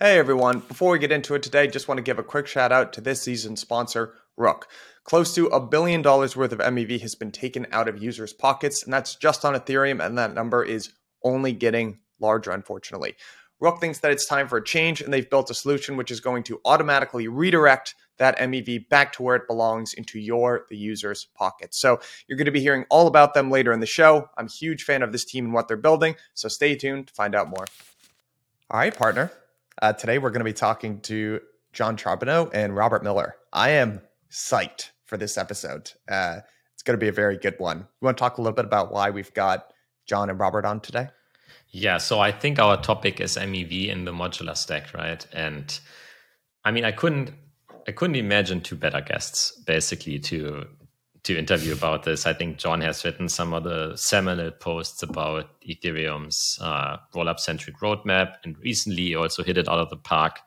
Hey everyone, before we get into it today, just want to give a quick shout out to this season's sponsor, Rook. Close to a billion dollars worth of MEV has been taken out of users' pockets, and that's just on Ethereum, and that number is only getting larger, unfortunately. Rook thinks that it's time for a change, and they've built a solution which is going to automatically redirect that MEV back to where it belongs into your, the user's pocket. So you're going to be hearing all about them later in the show. I'm a huge fan of this team and what they're building, so stay tuned to find out more. All right, partner. Uh, today we're going to be talking to Jon Charbonneau and Robert Miller. I am psyched for this episode. Uh, it's going to be a very good one. You want to talk a little bit about why we've got Jon and Robert on today? Yeah, so I think our topic is MEV in the modular stack, right? And I mean, I couldn't, I couldn't imagine two better guests basically to to interview about this. I think Jon has written some of the seminal posts about Ethereum's uh, rollup centric roadmap, and recently he also hit it out of the park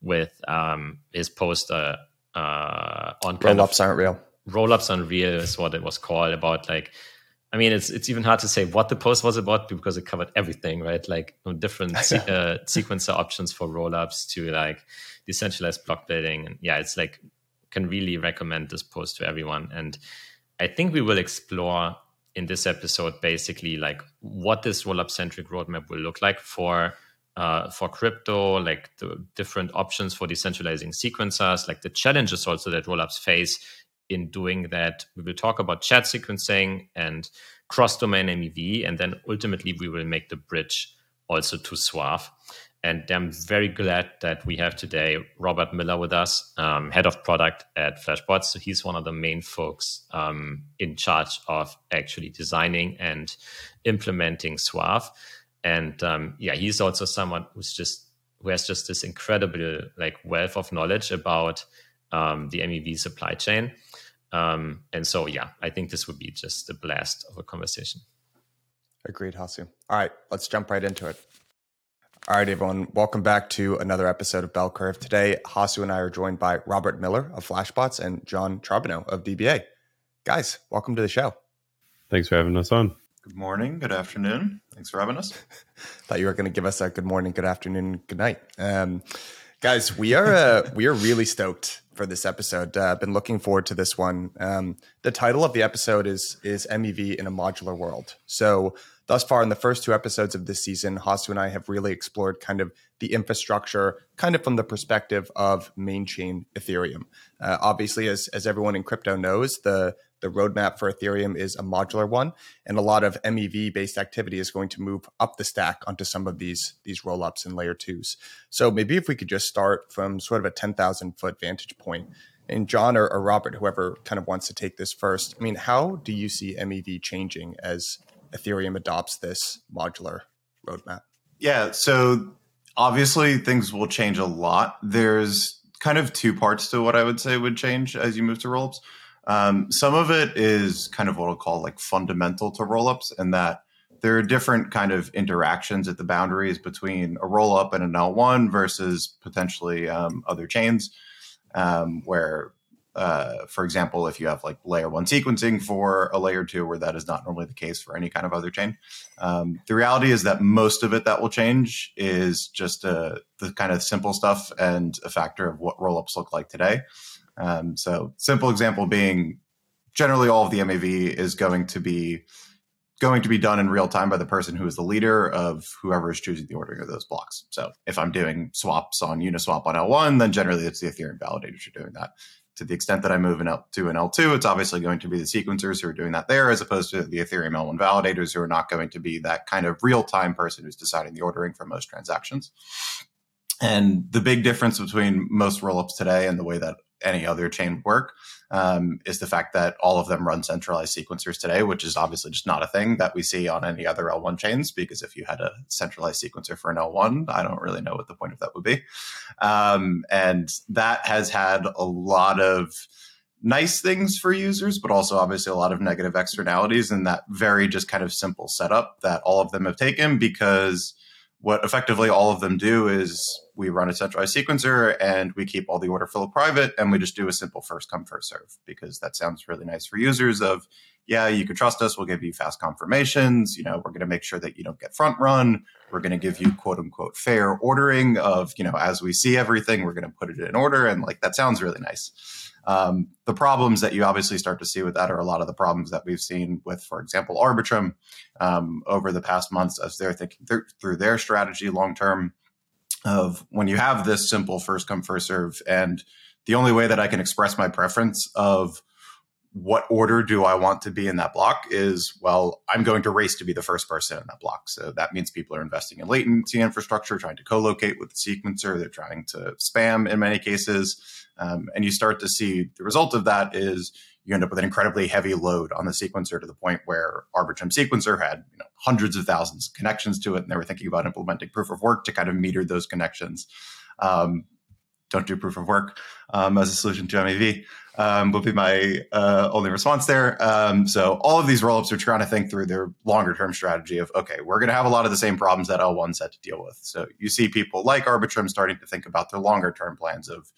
with um, his post uh, uh, on rollups aren't real. Rollups aren't real is what it was called about. Like, I mean, it's it's even hard to say what the post was about because it covered everything, right? Like different uh, sequencer options for rollups to like decentralized block building, and yeah, it's like can really recommend this post to everyone. And I think we will explore in this episode basically like what this rollup centric roadmap will look like for uh, for crypto, like the different options for decentralizing sequencers, like the challenges also that rollups face in doing that. We will talk about shared sequencing and cross domain MEV, and then ultimately we will make the bridge also to Suave. And I'm very glad that we have today Robert Miller with us, um, head of product at Flashbots. So he's one of the main folks um, in charge of actually designing and implementing Suave. And um, yeah, he's also someone who's just who has just this incredible like wealth of knowledge about um, the MEV supply chain. Um, and so yeah, I think this would be just a blast of a conversation. Agreed, Hasu. All right, let's jump right into it. All right, everyone, welcome back to another episode of Bell Curve. Today, Hasu and I are joined by Robert Miller of Flashbots and Jon Charbonneau of DBA. Guys, welcome to the show. Thanks for having us on. Good morning, good afternoon. Thanks for having us. Thought you were going to give us a good morning, good afternoon, good night. Um, guys, we are uh, we are really stoked for this episode. Uh, been looking forward to this one. Um, the title of the episode is is MEV in a modular world. So thus far in the first two episodes of this season, Hasu and I have really explored kind of the infrastructure, kind of from the perspective of main chain Ethereum. Uh, obviously, as as everyone in crypto knows, the the roadmap for Ethereum is a modular one, and a lot of MEV based activity is going to move up the stack onto some of these these rollups and layer twos. So maybe if we could just start from sort of a ten thousand foot vantage point, and Jon or, or Robert, whoever kind of wants to take this first. I mean, how do you see MEV changing as Ethereum adopts this modular roadmap? Yeah, so obviously things will change a lot. There's kind of two parts to what I would say would change as you move to rollups. Um, some of it is kind of what I'll call like fundamental to rollups, and that there are different kind of interactions at the boundaries between a rollup and an L1 versus potentially um, other chains, um, where uh, for example, if you have like layer one sequencing for a layer two, where that is not normally the case for any kind of other chain. Um, the reality is that most of it that will change is just uh, the kind of simple stuff and a factor of what rollups look like today. Um, so, simple example being generally all of the MEV is going to be going to be done in real time by the person who is the leader of whoever is choosing the ordering of those blocks. So if I'm doing swaps on Uniswap on L1, then generally it's the Ethereum validators who are doing that to the extent that I move an L2 and L2, it's obviously going to be the sequencers who are doing that there, as opposed to the Ethereum L1 validators who are not going to be that kind of real time person who's deciding the ordering for most transactions. And the big difference between most rollups today and the way that any other chain work um, is the fact that all of them run centralized sequencers today, which is obviously just not a thing that we see on any other L1 chains. Because if you had a centralized sequencer for an L1, I don't really know what the point of that would be. Um, and that has had a lot of nice things for users, but also obviously a lot of negative externalities in that very just kind of simple setup that all of them have taken because what effectively all of them do is we run a centralized sequencer and we keep all the order flow private and we just do a simple first come first serve because that sounds really nice for users of yeah you can trust us. We'll give you fast confirmations. You know we're going to make sure that you don't get front run. We're going to give you quote unquote fair ordering of you know as we see everything we're going to put it in order and like that sounds really nice um, the problems that you obviously start to see with that are a lot of the problems that we've seen with, for example, Arbitrum um, over the past months as they're thinking th- through their strategy long term of when you have this simple first come first serve and the only way that I can express my preference of what order do I want to be in that block is, well, I'm going to race to be the first person in that block. So that means people are investing in latency infrastructure, trying to co locate with the sequencer. They're trying to spam in many cases. Um, and you start to see the result of that is you end up with an incredibly heavy load on the sequencer to the point where Arbitrum sequencer had you know, hundreds of thousands of connections to it. And they were thinking about implementing proof of work to kind of meter those connections. Um, don't do proof of work um, as a solution to MEV um, would be my uh, only response there. Um, so all of these rollups are trying to think through their longer term strategy of okay, we're going to have a lot of the same problems that L1's had to deal with. So you see people like Arbitrum starting to think about their longer term plans of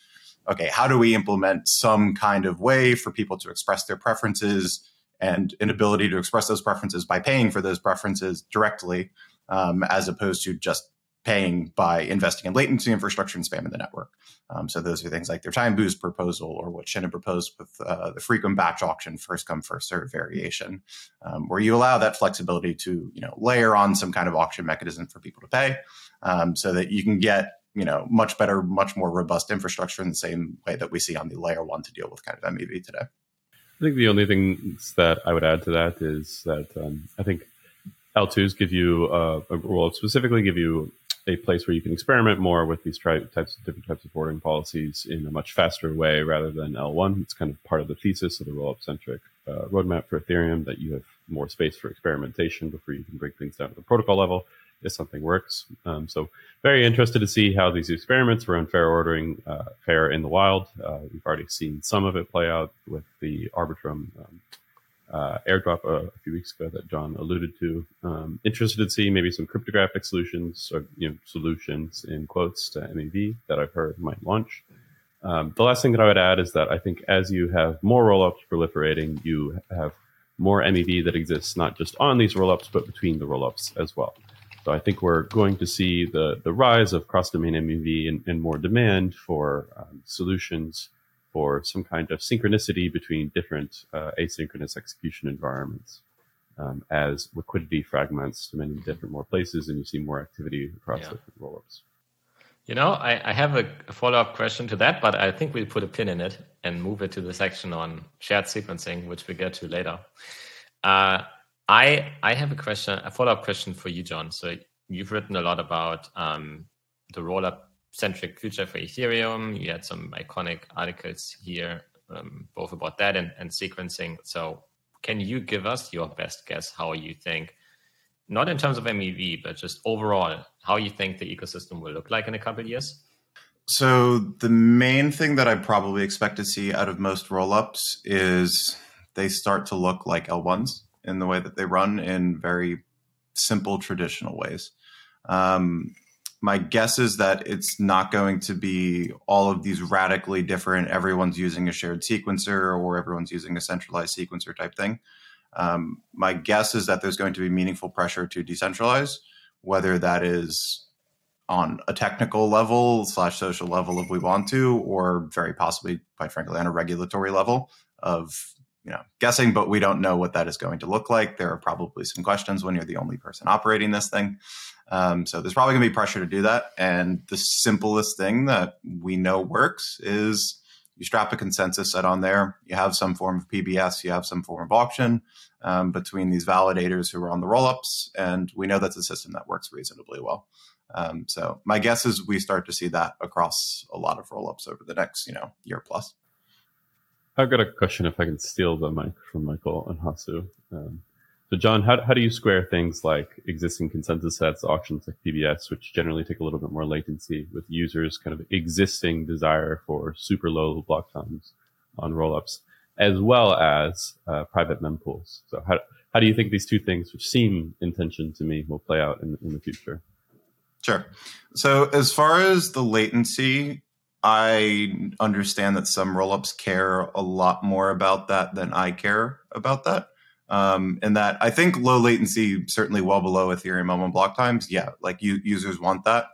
okay, how do we implement some kind of way for people to express their preferences and an ability to express those preferences by paying for those preferences directly, um, as opposed to just paying by investing in latency infrastructure and spamming the network. Um, so those are things like their time boost proposal or what Shannon proposed with uh, the frequent batch auction first come first serve variation, um, where you allow that flexibility to you know layer on some kind of auction mechanism for people to pay, um, so that you can get you know much better, much more robust infrastructure in the same way that we see on the layer one to deal with kind of MEV today. I think the only things that I would add to that is that um, I think L2s give you, uh, well, specifically give you a place where you can experiment more with these tri- types of different types of ordering policies in a much faster way rather than L1. It's kind of part of the thesis of the roll-up centric uh, roadmap for Ethereum that you have more space for experimentation before you can bring things down to the protocol level if something works. Um, so very interested to see how these experiments around fair ordering uh, in the wild. Uh, we've already seen some of it play out with the Arbitrum um, uh, airdrop a, a, few weeks ago that Jon alluded to. Um, interested to see maybe some cryptographic solutions or you know solutions in quotes to MEV that I've heard might launch. Um, the last thing that I would add is that I think as you have more rollups proliferating, you have more MEV that exists not just on these rollups but between the rollups as well. So I think we're going to see the the rise of cross-domain MEV and, and more demand for um, solutions for some kind of synchronicity between different uh, asynchronous execution environments um, as liquidity fragments to many different more places and you see more activity across yeah. different rollups. You know, I, I have a, a follow up question to that, but I think we'll put a pin in it and move it to the section on shared sequencing, which we'll get to later. Uh, I I have a question, a follow up question for you, Jon. So you've written a lot about um, the rollup centric future for Ethereum. You had some iconic articles here, um, both about that and, and sequencing. So, can you give us your best guess how you think, not in terms of MEV, but just overall, how you think the ecosystem will look like in a couple years? So, the main thing that I probably expect to see out of most rollups is they start to look like L1s in the way that they run in very simple traditional ways. Um, my guess is that it's not going to be all of these radically different everyone's using a shared sequencer or everyone's using a centralized sequencer type thing. Um, my guess is that there's going to be meaningful pressure to decentralize whether that is on a technical level slash social level if we want to or very possibly quite frankly on a regulatory level of you know guessing but we don't know what that is going to look like. There are probably some questions when you're the only person operating this thing um, so there's probably going to be pressure to do that. And the simplest thing that we know works is you strap a consensus set on there. You have some form of PBS, you have some form of auction um, between these validators who are on the rollups, and we know that's a system that works reasonably well. Um, so my guess is we start to see that across a lot of rollups over the next, you know, year plus. I've got a question if I can steal the mic from Michael and Hasu. Um, so, Jon, how, how do you square things like existing consensus sets, auctions like PBS, which generally take a little bit more latency, with users' kind of existing desire for super low block times on rollups, as well as uh, private mempools? So, how, how do you think these two things, which seem in tension to me, will play out in, in the future? Sure. So, as far as the latency, I understand that some rollups care a lot more about that than I care about that. Um, and that I think low latency, certainly well below Ethereum L1 block times. Yeah, like you, users want that.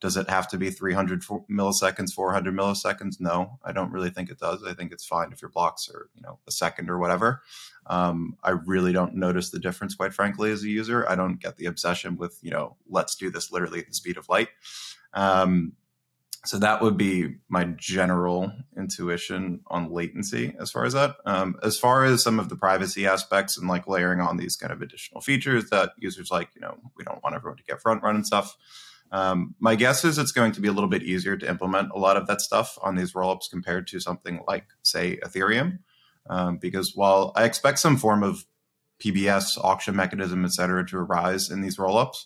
Does it have to be 300 milliseconds, 400 milliseconds? No, I don't really think it does. I think it's fine if your blocks are, you know, a second or whatever. Um, I really don't notice the difference, quite frankly, as a user. I don't get the obsession with, you know, let's do this literally at the speed of light. Um, so that would be my general intuition on latency as far as that. Um, as far as some of the privacy aspects and like layering on these kind of additional features that users like, you know, we don't want everyone to get front run and stuff. Um, my guess is it's going to be a little bit easier to implement a lot of that stuff on these rollups compared to something like, say, Ethereum. Um, because while I expect some form of PBS auction mechanism, et cetera, to arise in these rollups,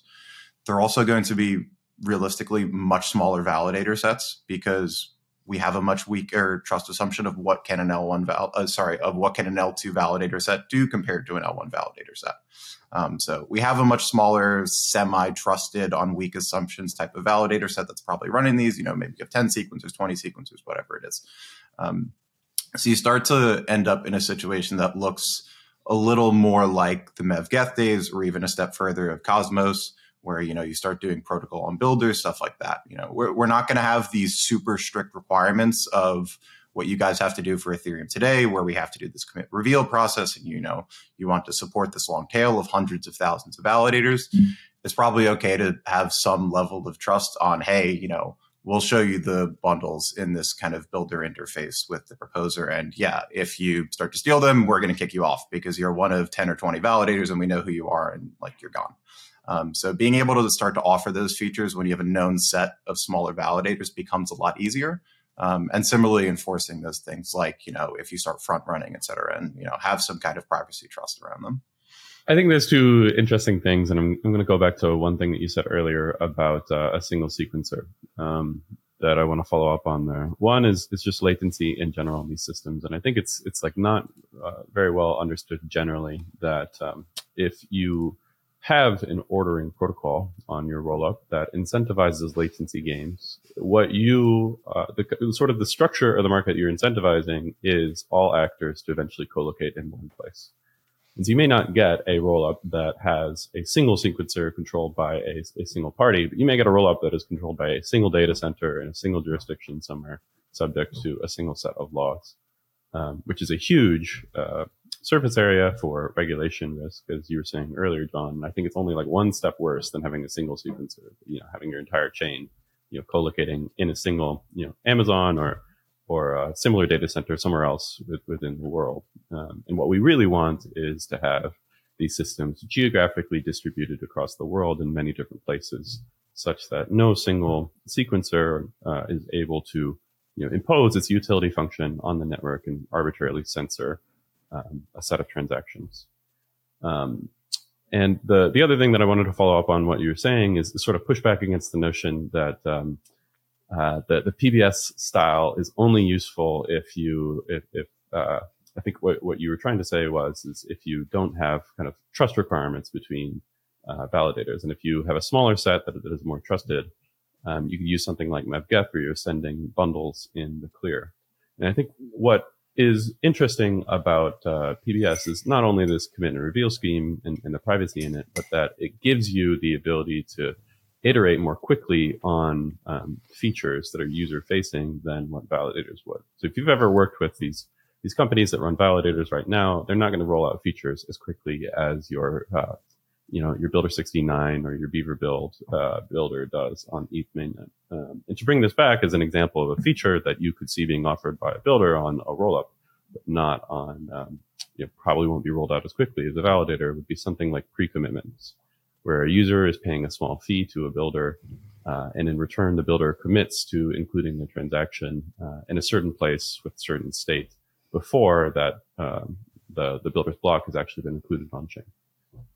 they're also going to be realistically much smaller validator sets because we have a much weaker trust assumption of what can an L1 val uh, sorry of what can an L2 validator set do compared to an L1 validator set. Um, so we have a much smaller, semi-trusted on weak assumptions type of validator set that's probably running these. You know, maybe you have ten sequencers, twenty sequencers, whatever it is. Um, so you start to end up in a situation that looks a little more like the Mev Geth days, or even a step further of Cosmos, where you know you start doing protocol on builders stuff like that you know. We're, we're not going to have these super strict requirements of what you guys have to do for ethereum today where we have to do this commit reveal process and you know you want to support this long tail of hundreds of thousands of validators. Mm-hmm. it's probably okay to have some level of trust on hey you know we'll show you the bundles in this kind of builder interface with the proposer and yeah if you start to steal them we're going to kick you off because you're one of 10 or 20 validators and we know who you are and like you're gone um, so being able to start to offer those features when you have a known set of smaller validators becomes a lot easier. Um, and similarly enforcing those things like, you know, if you start front running, et cetera, and, you know, have some kind of privacy trust around them. I think there's two interesting things, and I'm, I'm going to go back to one thing that you said earlier about uh, a single sequencer um, that I want to follow up on there. One is is just latency in general in these systems, and I think it's it's like not uh, very well understood generally that um, if you have an ordering protocol on your rollup that incentivizes latency games. What you, uh, the sort of the structure of the market you're incentivizing is all actors to eventually co-locate in one place. And so you may not get a rollup that has a single sequencer controlled by a, a single party, but you may get a rollup that is controlled by a single data center in a single jurisdiction somewhere, subject to a single set of laws, um, which is a huge uh, surface area for regulation risk, as you were saying earlier, Jon. I think it's only like one step worse than having a single sequencer, you know, having your entire chain, you know, co-locating in a single, you know, Amazon or or a similar data center somewhere else within the world. Um, and what we really want is to have these systems geographically distributed across the world in many different places, such that no single sequencer uh, is able to you know, impose its utility function on the network and arbitrarily censor um, a set of transactions. Um, and the the other thing that I wanted to follow up on what you were saying is sort of push back against the notion that um, uh, the the PBS style is only useful if you if, if uh, I think what what you were trying to say was is if you don't have kind of trust requirements between uh, validators, and if you have a smaller set that, that is more trusted, um, you could use something like MevGeth where you're sending bundles in the clear. And I think what is interesting about uh, PBS is not only this commit and reveal scheme and, and, the privacy in it, but that it gives you the ability to iterate more quickly on um, features that are user facing than what validators would. So if you've ever worked with these these companies that run validators right now, they're not going to roll out features as quickly as your uh, you know, your Builder 69 or your Beaver build uh, builder does on ETH mainnet. Um, and to bring this back as an example of a feature that you could see being offered by a builder on a rollup, but not on, um, probably won't be rolled out as quickly as a validator would be something like pre-commitments, where a user is paying a small fee to a builder, uh, and in return, the builder commits to including the transaction uh, in a certain place with certain state before that um, the the builder's block has actually been included on chain.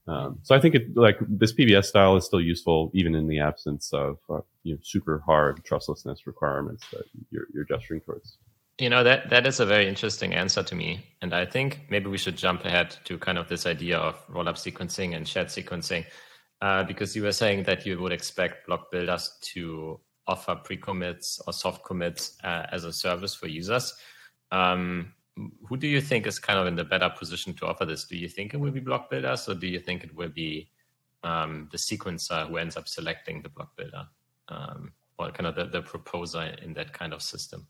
Um, so I think it like this PBS style is still useful even in the absence of uh, you know super hard trustlessness requirements that you're, you're gesturing towards. You know that that is a very interesting answer to me, and I think maybe we should jump ahead to kind of this idea of rollup sequencing and shared sequencing, uh, because you were saying that you would expect block builders to offer pre-commits or soft commits uh, as a service for users. Um, who do you think is kind of in the better position to offer this? Do you think it will be block builders, or do you think it will be um, the sequencer who ends up selecting the block builder, um, or kind of the, the proposer in that kind of system?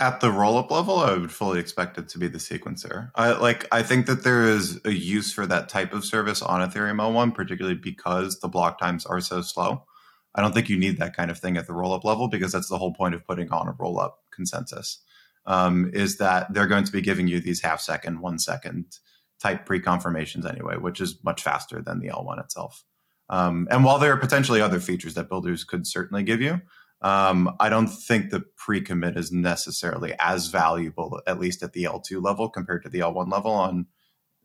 At the rollup level, I would fully expect it to be the sequencer. I like. I think that there is a use for that type of service on Ethereum L1, particularly because the block times are so slow. I don't think you need that kind of thing at the rollup level because that's the whole point of putting on a rollup consensus um, is that they're going to be giving you these half second, one second type pre confirmations anyway, which is much faster than the L1 itself. Um, and while there are potentially other features that builders could certainly give you, um, I don't think the pre commit is necessarily as valuable, at least at the L2 level compared to the L1 level on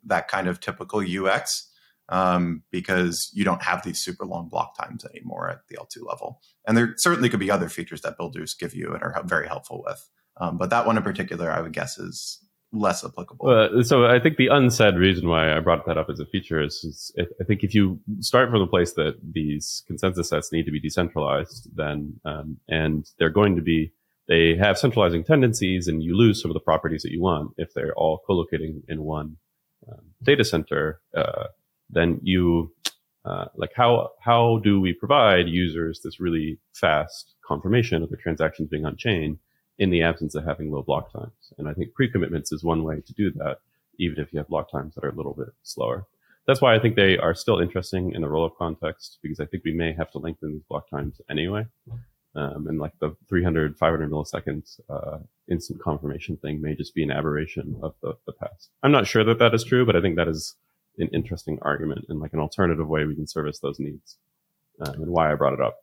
that kind of typical UX. Um, because you don't have these super long block times anymore at the L2 level. And there certainly could be other features that builders give you and are very helpful with. Um, but that one in particular, I would guess, is less applicable. Uh, so I think the unsaid reason why I brought that up as a feature is, is, I think if you start from the place that these consensus sets need to be decentralized, then um, and they're going to be they have centralizing tendencies, and you lose some of the properties that you want if they're all co-locating in one um, data center. Uh, then you uh, like how how do we provide users this really fast confirmation of the transactions being on chain? In the absence of having low block times. And I think pre-commitments is one way to do that, even if you have block times that are a little bit slower. That's why I think they are still interesting in the rollup context, because I think we may have to lengthen these block times anyway. Um, and like the 300, 500 milliseconds uh, instant confirmation thing may just be an aberration of the, the past. I'm not sure that that is true, but I think that is an interesting argument and like an alternative way we can service those needs um, and why I brought it up.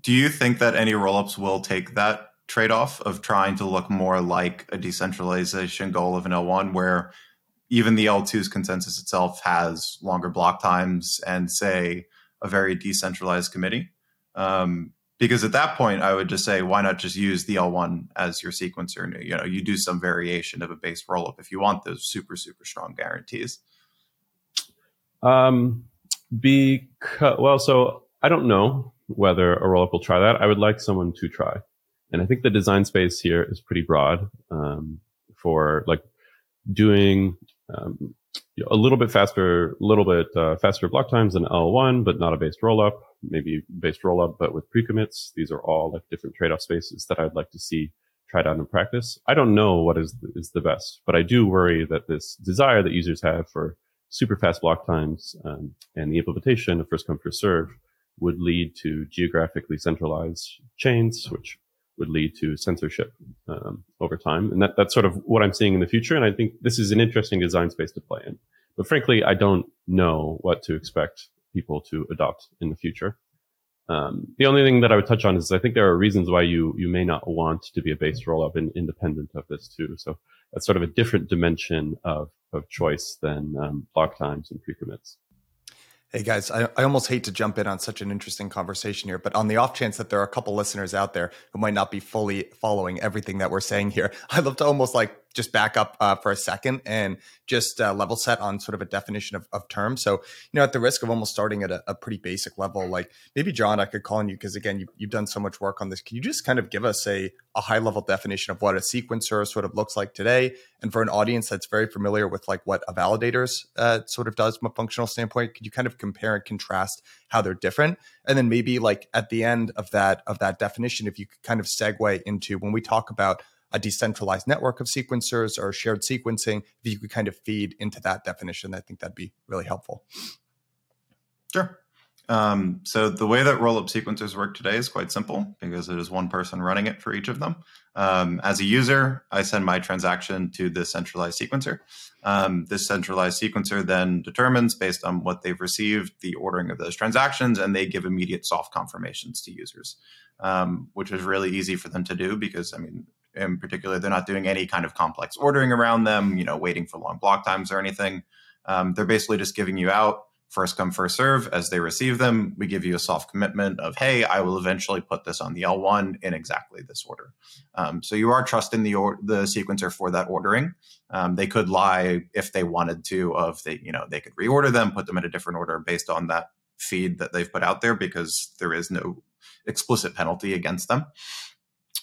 Do you think that any rollups will take that trade off of trying to look more like a decentralization goal of an L1, where even the L2's consensus itself has longer block times and, say, a very decentralized committee. Um, because at that point, I would just say, why not just use the L1 as your sequencer? You know, you do some variation of a base rollup if you want those super, super strong guarantees. Um, because, well, so I don't know whether a rollup will try that. I would like someone to try. And I think the design space here is pretty broad um, for like doing um, a little bit faster, a little bit uh, faster block times than L1, but not a based rollup. Maybe based rollup, but with pre-commits. These are all like different trade-off spaces that I'd like to see tried out in practice. I don't know what is is the best, but I do worry that this desire that users have for super fast block times um, and the implementation of first come first serve would lead to geographically centralized chains, which would lead to censorship um, over time. And that, that's sort of what I'm seeing in the future. And I think this is an interesting design space to play in. But frankly, I don't know what to expect people to adopt in the future. Um, the only thing that I would touch on is I think there are reasons why you you may not want to be a base rollup in, independent of this too. So that's sort of a different dimension of of choice than um, block times and pre-commits. Hey guys, I, I almost hate to jump in on such an interesting conversation here, but on the off chance that there are a couple listeners out there who might not be fully following everything that we're saying here, I'd love to almost like just back up uh, for a second and just uh, level set on sort of a definition of, of terms. So, you know, at the risk of almost starting at a, a pretty basic level, like maybe Jon, I could call on you because again, you've, you've done so much work on this. Can you just kind of give us a, a high level definition of what a sequencer sort of looks like today? And for an audience that's very familiar with like what a validator's uh, sort of does from a functional standpoint, could you kind of compare and contrast how they're different? And then maybe like at the end of that of that definition, if you could kind of segue into when we talk about a decentralized network of sequencers or shared sequencing, if you could kind of feed into that definition, I think that'd be really helpful. Sure. Um, so the way that rollup sequencers work today is quite simple because it is one person running it for each of them. Um, as a user, I send my transaction to the centralized sequencer. Um, this centralized sequencer then determines, based on what they've received, the ordering of those transactions, and they give immediate soft confirmations to users, um, which is really easy for them to do because, I mean, in particular. They're not doing any kind of complex ordering around them, you know, waiting for long block times or anything. Um, they're basically just giving you out first come first serve as they receive them we give you a soft commitment of hey i will eventually put this on the l1 in exactly this order um, so you are trusting the or- the sequencer for that ordering um, they could lie if they wanted to of they you know they could reorder them put them in a different order based on that feed that they've put out there because there is no explicit penalty against them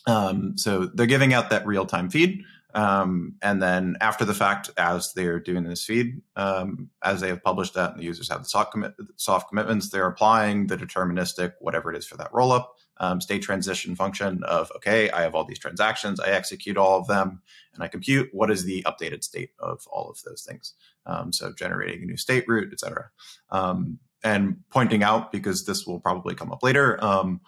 um, so they're giving out that real-time feed um, and then after the fact, as they're doing this feed, um, as they have published that and the users have the soft, soft commitments, they're applying the deterministic, whatever it is for that rollup, um, state transition function of, okay, I have all these transactions, I execute all of them, and I compute what is the updated state of all of those things. Um, so generating a new state root, et cetera. Um, and pointing out, because this will probably come up later, um,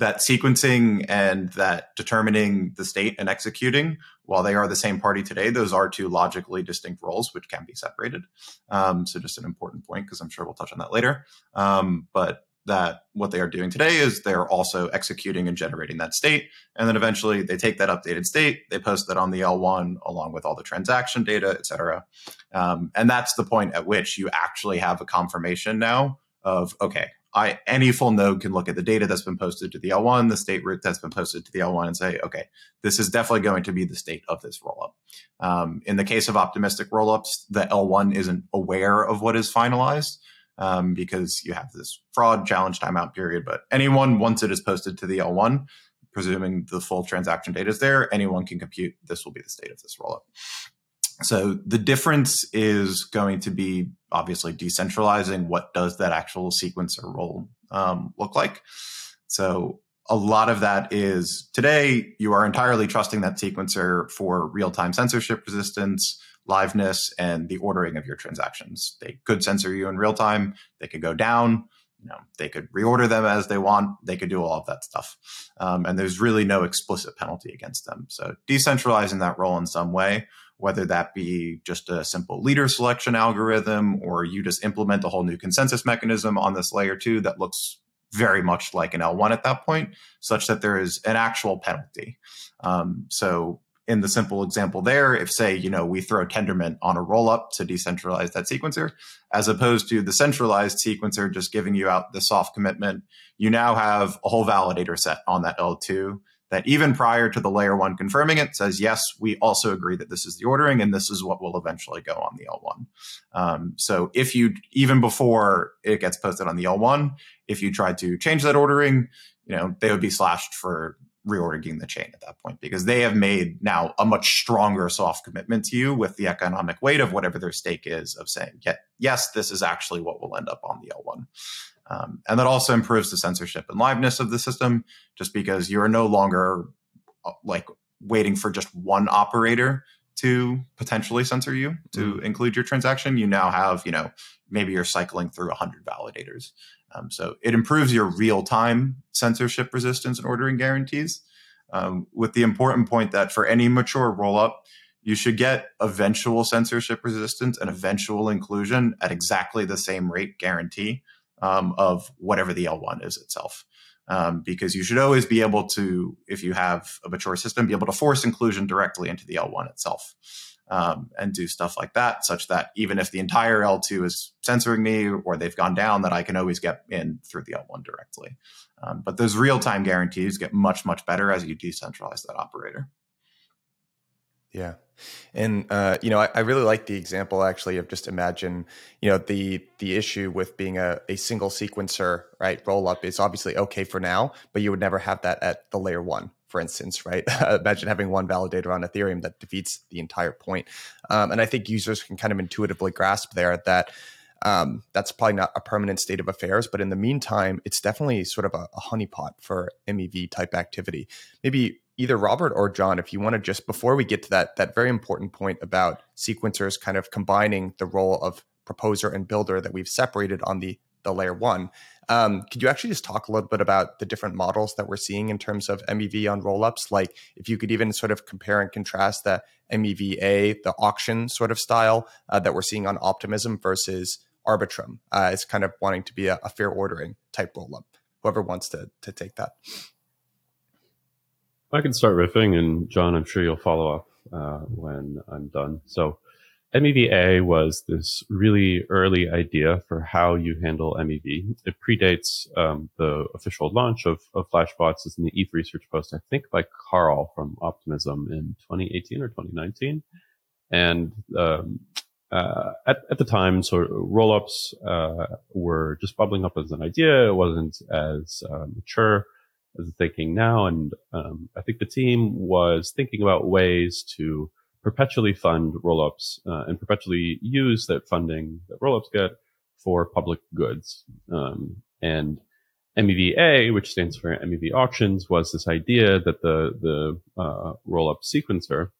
that sequencing and that determining the state and executing, while they are the same party today, those are two logically distinct roles which can be separated. Um, so just an important point because I'm sure we'll touch on that later. Um, but that what they are doing today is they're also executing and generating that state. And then eventually they take that updated state, they post that on the L1 along with all the transaction data, et cetera. Um, and that's the point at which you actually have a confirmation now of, okay, I any full node can look at the data that's been posted to the L1, the state root that's been posted to the L1, and say, okay, this is definitely going to be the state of this rollup. Um, in the case of optimistic rollups, the L1 isn't aware of what is finalized um, because you have this fraud challenge timeout period. But anyone, once it is posted to the L1, presuming the full transaction data is there, anyone can compute this will be the state of this rollup. So the difference is going to be obviously decentralizing what does that actual sequencer role um, look like. So a lot of that is today you are entirely trusting that sequencer for real-time censorship resistance, liveness, and the ordering of your transactions. They could censor you in real time. They could go down. You know, they could reorder them as they want. They could do all of that stuff, um, and there's really no explicit penalty against them. So decentralizing that role in some way whether that be just a simple leader selection algorithm or you just implement a whole new consensus mechanism on this layer two that looks very much like an L1 at that point, such that there is an actual penalty. Um, so in the simple example there, if say, you know, we throw Tendermint on a rollup to decentralize that sequencer, as opposed to the centralized sequencer just giving you out the soft commitment, you now have a whole validator set on that L2 that even prior to the layer one confirming it says, yes, we also agree that this is the ordering and this is what will eventually go on the L1. Um, so if you, even before it gets posted on the L1, if you tried to change that ordering, you know, they would be slashed for reordering the chain at that point because they have made now a much stronger soft commitment to you with the economic weight of whatever their stake is of saying, yes, this is actually what will end up on the L1. Um, and that also improves the censorship and liveness of the system just because you're no longer uh, like waiting for just one operator to potentially censor you to mm. include your transaction. You now have, you know, maybe you're cycling through 100 validators. Um, so it improves your real time censorship resistance and ordering guarantees. Um, with the important point that for any mature rollup, you should get eventual censorship resistance and eventual inclusion at exactly the same rate guarantee um, of whatever the L1 is itself. Um, because you should always be able to, if you have a mature system, be able to force inclusion directly into the L1 itself um, and do stuff like that, such that even if the entire L2 is censoring me or they've gone down, that I can always get in through the L1 directly. Um, but those real time guarantees get much, much better as you decentralize that operator. Yeah. And uh, you know, I, I, really like the example actually of just imagine, you know, the the issue with being a, a single sequencer, right? Roll up is obviously okay for now, but you would never have that at the layer one, for instance, right? imagine having one validator on Ethereum that defeats the entire point. Um, and I think users can kind of intuitively grasp there that um, that's probably not a permanent state of affairs, but in the meantime, it's definitely sort of a, a honeypot for MEV type activity. Maybe either Robert or Jon, if you want to just before we get to that that very important point about sequencers kind of combining the role of proposer and builder that we've separated on the the layer one. Um, could you actually just talk a little bit about the different models that we're seeing in terms of MEV on rollups? Like if you could even sort of compare and contrast the MEVA, the auction sort of style uh, that we're seeing on Optimism versus Arbitrum uh, kind of wanting to be a, a fair ordering type rollup. Whoever wants to to take that. I can start riffing, and Jon, I'm sure you'll follow up uh, when I'm done. So, MEVA was this really early idea for how you handle MEV. It predates um, the official launch of, of Flashbots. It's in the ETH research post, I think, by Karl from Optimism in 2018 or 2019. And um, uh, at, at the time, so rollups uh, were just bubbling up as an idea. It wasn't as uh, mature the thinking now. And um, I think the team was thinking about ways to perpetually fund rollups uh, and perpetually use that funding that rollups get for public goods. Um, and MEVA, which stands for MEV auctions, was this idea that the the uh, rollup sequencer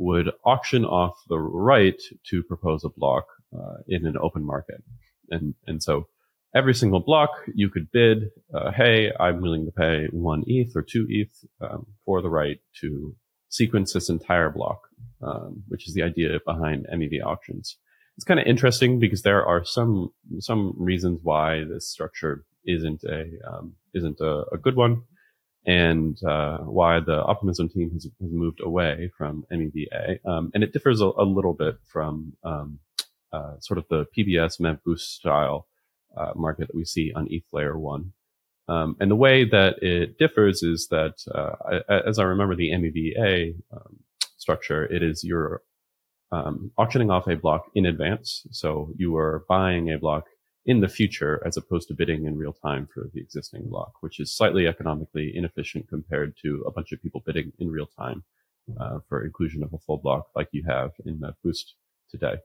would auction off the right to propose a block uh, in an open market. And, and so every single block you could bid, uh, hey, I'm willing to pay one ETH or two ETH um, for the right to sequence this entire block, um, which is the idea behind MEV auctions. It's kind of interesting because there are some some reasons why this structure isn't a um, isn't a, a, good one and uh, why the Optimism team has, has moved away from MEVA. Um, and it differs a, a little bit from um, uh, sort of the PBS MEV boost style uh, market that we see on ETH Layer 1. Um, and the way that it differs is that, uh, as I remember the MEVA um, structure, it is you're um, auctioning off a block in advance. So you are buying a block in the future as opposed to bidding in real time for the existing block, which is slightly economically inefficient compared to a bunch of people bidding in real time uh, for inclusion of a full block like you have in the Boost today.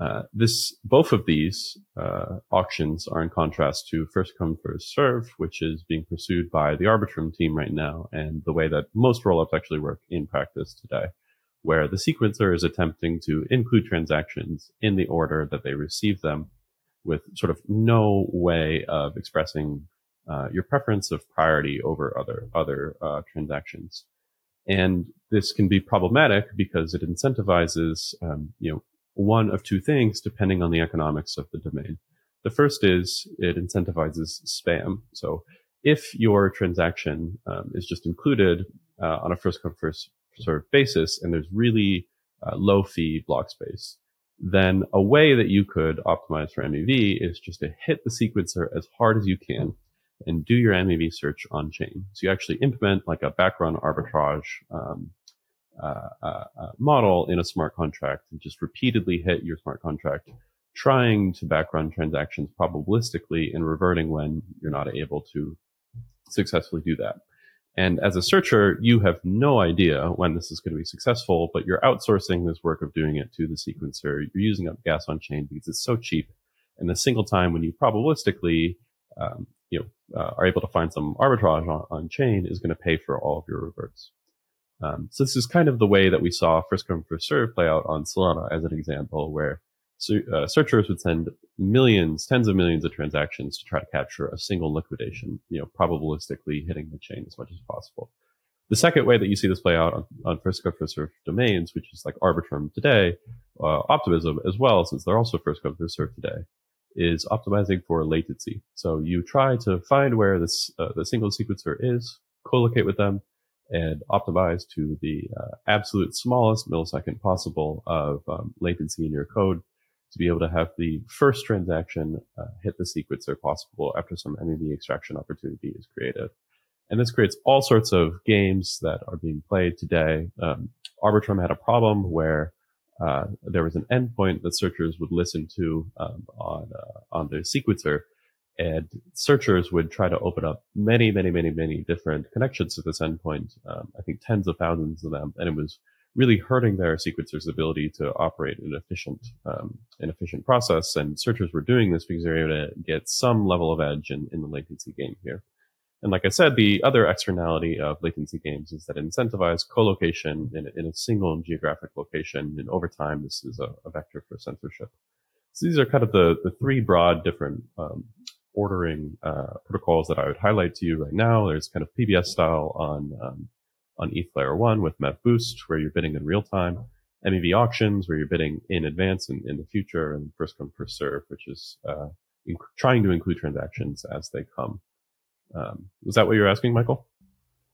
Uh, this both of these uh, auctions are in contrast to first come first serve, which is being pursued by the Arbitrum team right now, and the way that most rollups actually work in practice today, where the sequencer is attempting to include transactions in the order that they receive them with sort of no way of expressing uh, your preference of priority over other other uh, transactions. And this can be problematic because it incentivizes, um, you know, one of two things depending on the economics of the domain. The first is it incentivizes spam. So if your transaction um, is just included uh, on a first come first served basis, and there's really uh, low fee block space, then a way that you could optimize for MEV is just to hit the sequencer as hard as you can and do your MEV search on chain. So you actually implement like a background arbitrage um, model in a smart contract and just repeatedly hit your smart contract, trying to backrun transactions probabilistically and reverting when you're not able to successfully do that. And as a searcher, you have no idea when this is going to be successful, but you're outsourcing this work of doing it to the sequencer. You're using up gas on chain because it's so cheap. And the single time when you probabilistically, um, you know, uh, are able to find some arbitrage on, on chain is going to pay for all of your reverts. Um, so this is kind of the way that we saw first come first serve play out on Solana as an example, where uh, searchers would send millions, tens of millions of transactions to try to capture a single liquidation, you know, probabilistically hitting the chain as much as possible. The second way that you see this play out on, on first come first serve domains, which is like Arbitrum today, uh, Optimism as well, since they're also first come first serve today, is optimizing for latency. So you try to find where this uh, the single sequencer is, co-locate with them, and optimize to the uh, absolute smallest millisecond possible of um, latency in your code to be able to have the first transaction uh, hit the sequencer possible after some MEV extraction opportunity is created. And this creates all sorts of games that are being played today. Um, Arbitrum had a problem where uh, there was an endpoint that searchers would listen to um, on uh, on the sequencer, and searchers would try to open up many, many, many, many different connections to this endpoint. Um, I think tens of thousands of them, and it was really hurting their sequencer's ability to operate an efficient, um, an efficient process. And searchers were doing this because they were able to get some level of edge in, in the latency game here. And like I said, the other externality of latency games is that it incentivizes co-location in, in a single geographic location. And over time, this is a, a vector for censorship. So these are kind of the, the three broad different um, ordering uh, protocols that I would highlight to you right now. There's kind of PBS style on um, on ETH Layer 1 with MEV Boost, where you're bidding in real time, MEV auctions, where you're bidding in advance and in the future, and first come, first serve, which is uh, inc- trying to include transactions as they come. Um, was that what you're asking, Michael?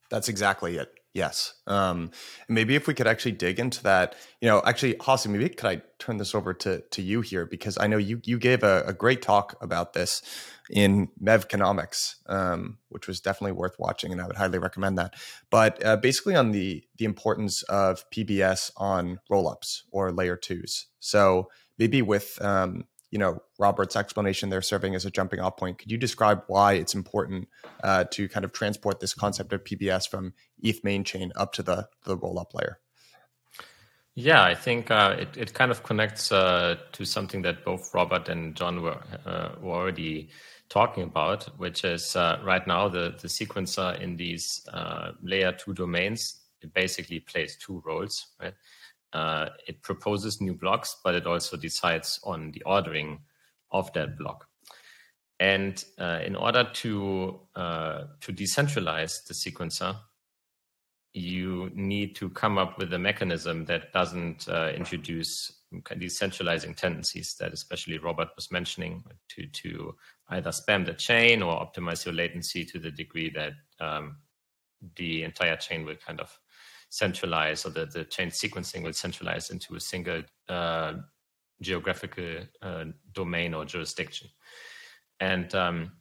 That's exactly it. Yes. Um, maybe if we could actually dig into that, you know, actually, Hasu, maybe could I turn this over to to you here because I know you you gave a, a great talk about this in Mevconomics, um, which was definitely worth watching, and I would highly recommend that. But uh, basically, on the the importance of PBS on rollups or layer twos. So maybe with um, you know Robert's explanation there serving as a jumping off point. Could you describe why it's important uh, to kind of transport this concept of PBS from ETH main chain up to the the roll up layer? Yeah, I think uh, it it kind of connects uh, to something that both Robert and Jon were, uh, were already talking about, which is uh, right now the the sequencer in these uh, layer two domains. It basically plays two roles, right? Uh, it proposes new blocks, but it also decides on the ordering of that block. And uh, in order to uh, to decentralize the sequencer, you need to come up with a mechanism that doesn't uh, introduce decentralizing tendencies that especially Robert was mentioning to to either spam the chain or optimize your latency to the degree that um, the entire chain will kind of centralize or the, the chain sequencing will centralize into a single uh, geographical uh, domain or jurisdiction. And um,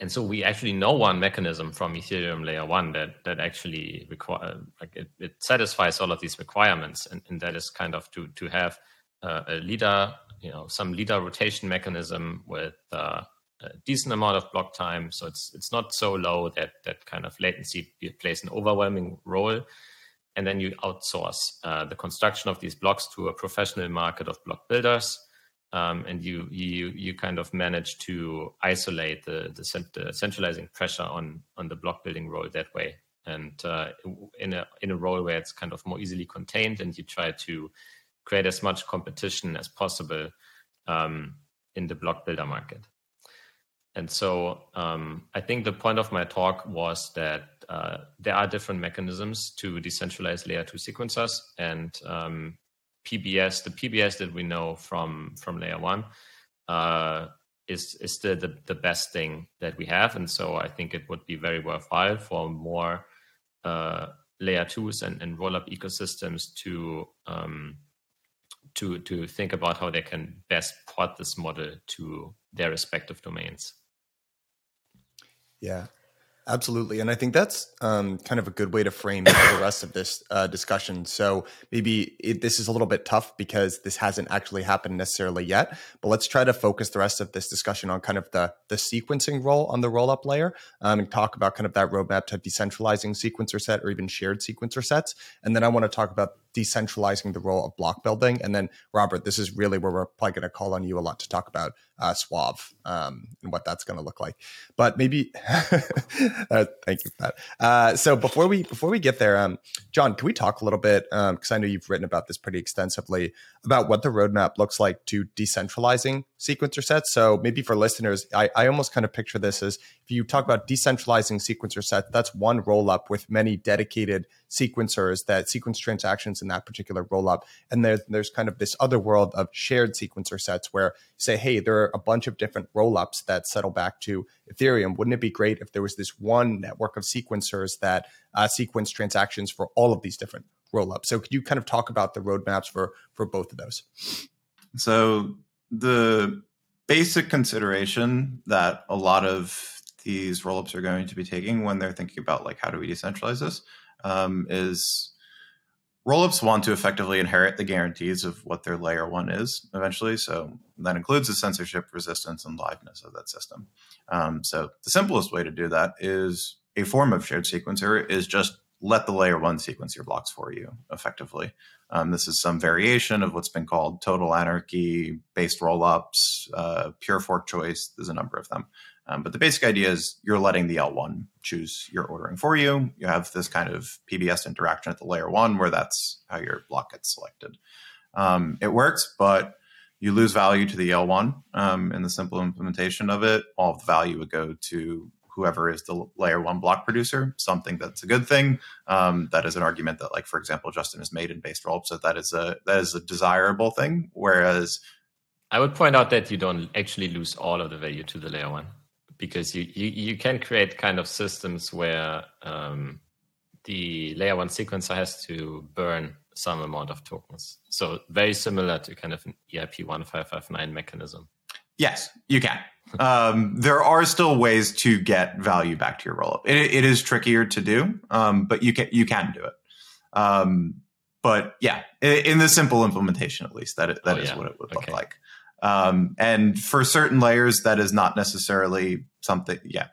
and so we actually know one mechanism from Ethereum layer one that that actually require like it, it satisfies all of these requirements, and, and that is kind of to to have uh, a leader, you know, some leader rotation mechanism with uh, a decent amount of block time, so it's it's not so low that that kind of latency plays an overwhelming role, and then you outsource uh, the construction of these blocks to a professional market of block builders. Um, and you you you kind of manage to isolate the, the, the centralizing pressure on on the block building role that way, and uh, in a in a role where it's kind of more easily contained, and you try to create as much competition as possible um, in the block builder market. And so um, I think the point of my talk was that uh, there are different mechanisms to decentralize layer two sequencers, and um, PBS, the PBS that we know from from layer one, uh, is is still the, the best thing that we have, and so I think it would be very worthwhile for more uh, layer twos and, and roll up ecosystems to um, to to think about how they can best port this model to their respective domains. Yeah, Absolutely. And I think that's um, kind of a good way to frame the rest of this uh, discussion. So maybe it, this is a little bit tough because this hasn't actually happened necessarily yet. But let's try to focus the rest of this discussion on kind of the, the sequencing role on the roll up layer um, and talk about kind of that roadmap to decentralizing sequencer set or even shared sequencer sets. And then I want to talk about decentralizing the role of block building. And then, Robert, this is really where we're probably going to call on you a lot to talk about uh, Suave um, and what that's going to look like. But maybe, uh, thank you for that. Uh, so before we before we get there, um, Jon, can we talk a little bit um because um, I know you've written about this pretty extensively about what the roadmap looks like to decentralizing sequencer sets. So maybe for listeners, I, I almost kind of picture this as if you talk about decentralizing sequencer sets, that's one roll up with many dedicated sequencers that sequence transactions in that particular roll up. And there's, there's kind of this other world of shared sequencer sets where you say, hey, there are a bunch of different roll ups that settle back to Ethereum. Wouldn't it be great if there was this one network of sequencers that uh, sequence transactions for all of these different roll ups? So could you kind of talk about the roadmaps for for both of those? So the basic consideration that a lot of these rollups are going to be taking when they're thinking about like how do we decentralize this um, is rollups want to effectively inherit the guarantees of what their layer one is eventually. So that includes the censorship resistance and liveness of that system. Um, so the simplest way to do that is a form of shared sequencer is just let the layer one sequence your blocks for you effectively. Um, this is some variation of what's been called total anarchy based rollups, uh, pure fork choice. There's a number of them. Um, but the basic idea is you're letting the L1 choose your ordering for you. You have this kind of PBS interaction at the layer one where that's how your block gets selected. Um, it works, but you lose value to the L1 um, in the simple implementation of it. All of the value would go to whoever is the layer one block producer, something that's a good thing. Um, that is an argument that, like, for example, Justin has made in based rollups that that is a that is a desirable thing. Whereas I would point out that you don't actually lose all of the value to the layer one because you, you, you can create kind of systems where um, the layer one sequencer has to burn some amount of tokens. So very similar to kind of an EIP 1559 mechanism. Yes, you can. um, there are still ways to get value back to your rollup. It, it is trickier to do, um, but you can you can do it. Um, but yeah, in, in, the simple implementation, at least that that oh, is yeah. what it would look like. Um, and for certain layers, that is not necessarily something. Yeah,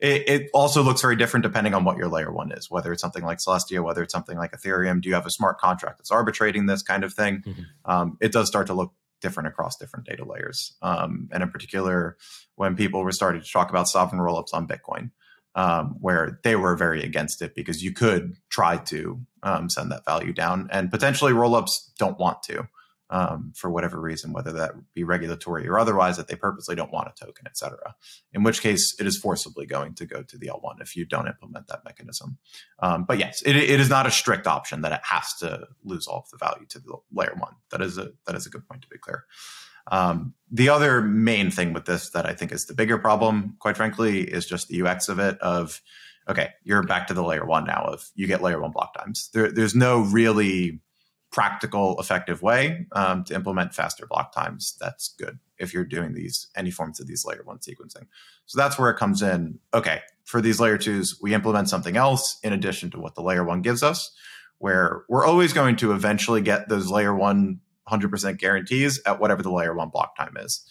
it, it, also looks very different depending on what your layer one is. Whether it's something like Celestia, whether it's something like Ethereum. Do you have a smart contract that's arbitrating this kind of thing? Mm-hmm. Um, it does start to look different across different data layers. Um, and in particular, when people were starting to talk about sovereign rollups on Bitcoin, um, where they were very against it because you could try to um, send that value down, and potentially rollups don't want to um, for whatever reason, whether that be regulatory or otherwise, that they purposely don't want a token, et cetera. In which case, it is forcibly going to go to the L1 if you don't implement that mechanism. Um, but yes, it, it is not a strict option that it has to lose all of the value to the layer one. That is a that is a good point to be clear. Um, the other main thing with this that I think is the bigger problem, quite frankly, is just the UX of it. Of okay, you're back to the layer one now. Of you get layer one block times. There, there's no really practical, effective way um, to implement faster block times. That's good if you're doing these any forms of these layer one sequencing. So that's where it comes in. Okay, for these layer twos, we implement something else in addition to what the layer one gives us, where we're always going to eventually get those layer one 100% guarantees at whatever the layer one block time is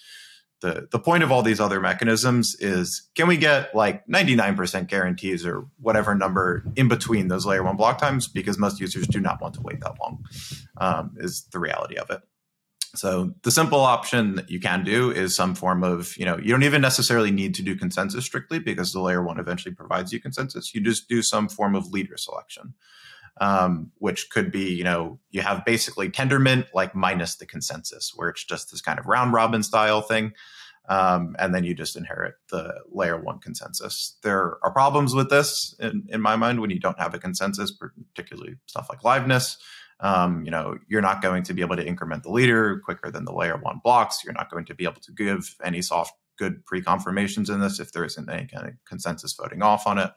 the the point of all these other mechanisms is can we get like 99% guarantees or whatever number in between those layer one block times? Because most users do not want to wait that long um, is the reality of it. So the simple option that you can do is some form of you know you don't even necessarily need to do consensus strictly because the layer one eventually provides you consensus. You just do some form of leader selection um, which could be, you know, you have basically Tendermint like minus the consensus, where it's just this kind of round robin style thing. Um, and then you just inherit the layer one consensus. There are problems with this in, in my mind when you don't have a consensus, particularly stuff like liveness. Um, you know, you're not going to be able to increment the leader quicker than the layer one blocks. You're not going to be able to give any soft good pre-confirmations in this if there isn't any kind of consensus voting off on it.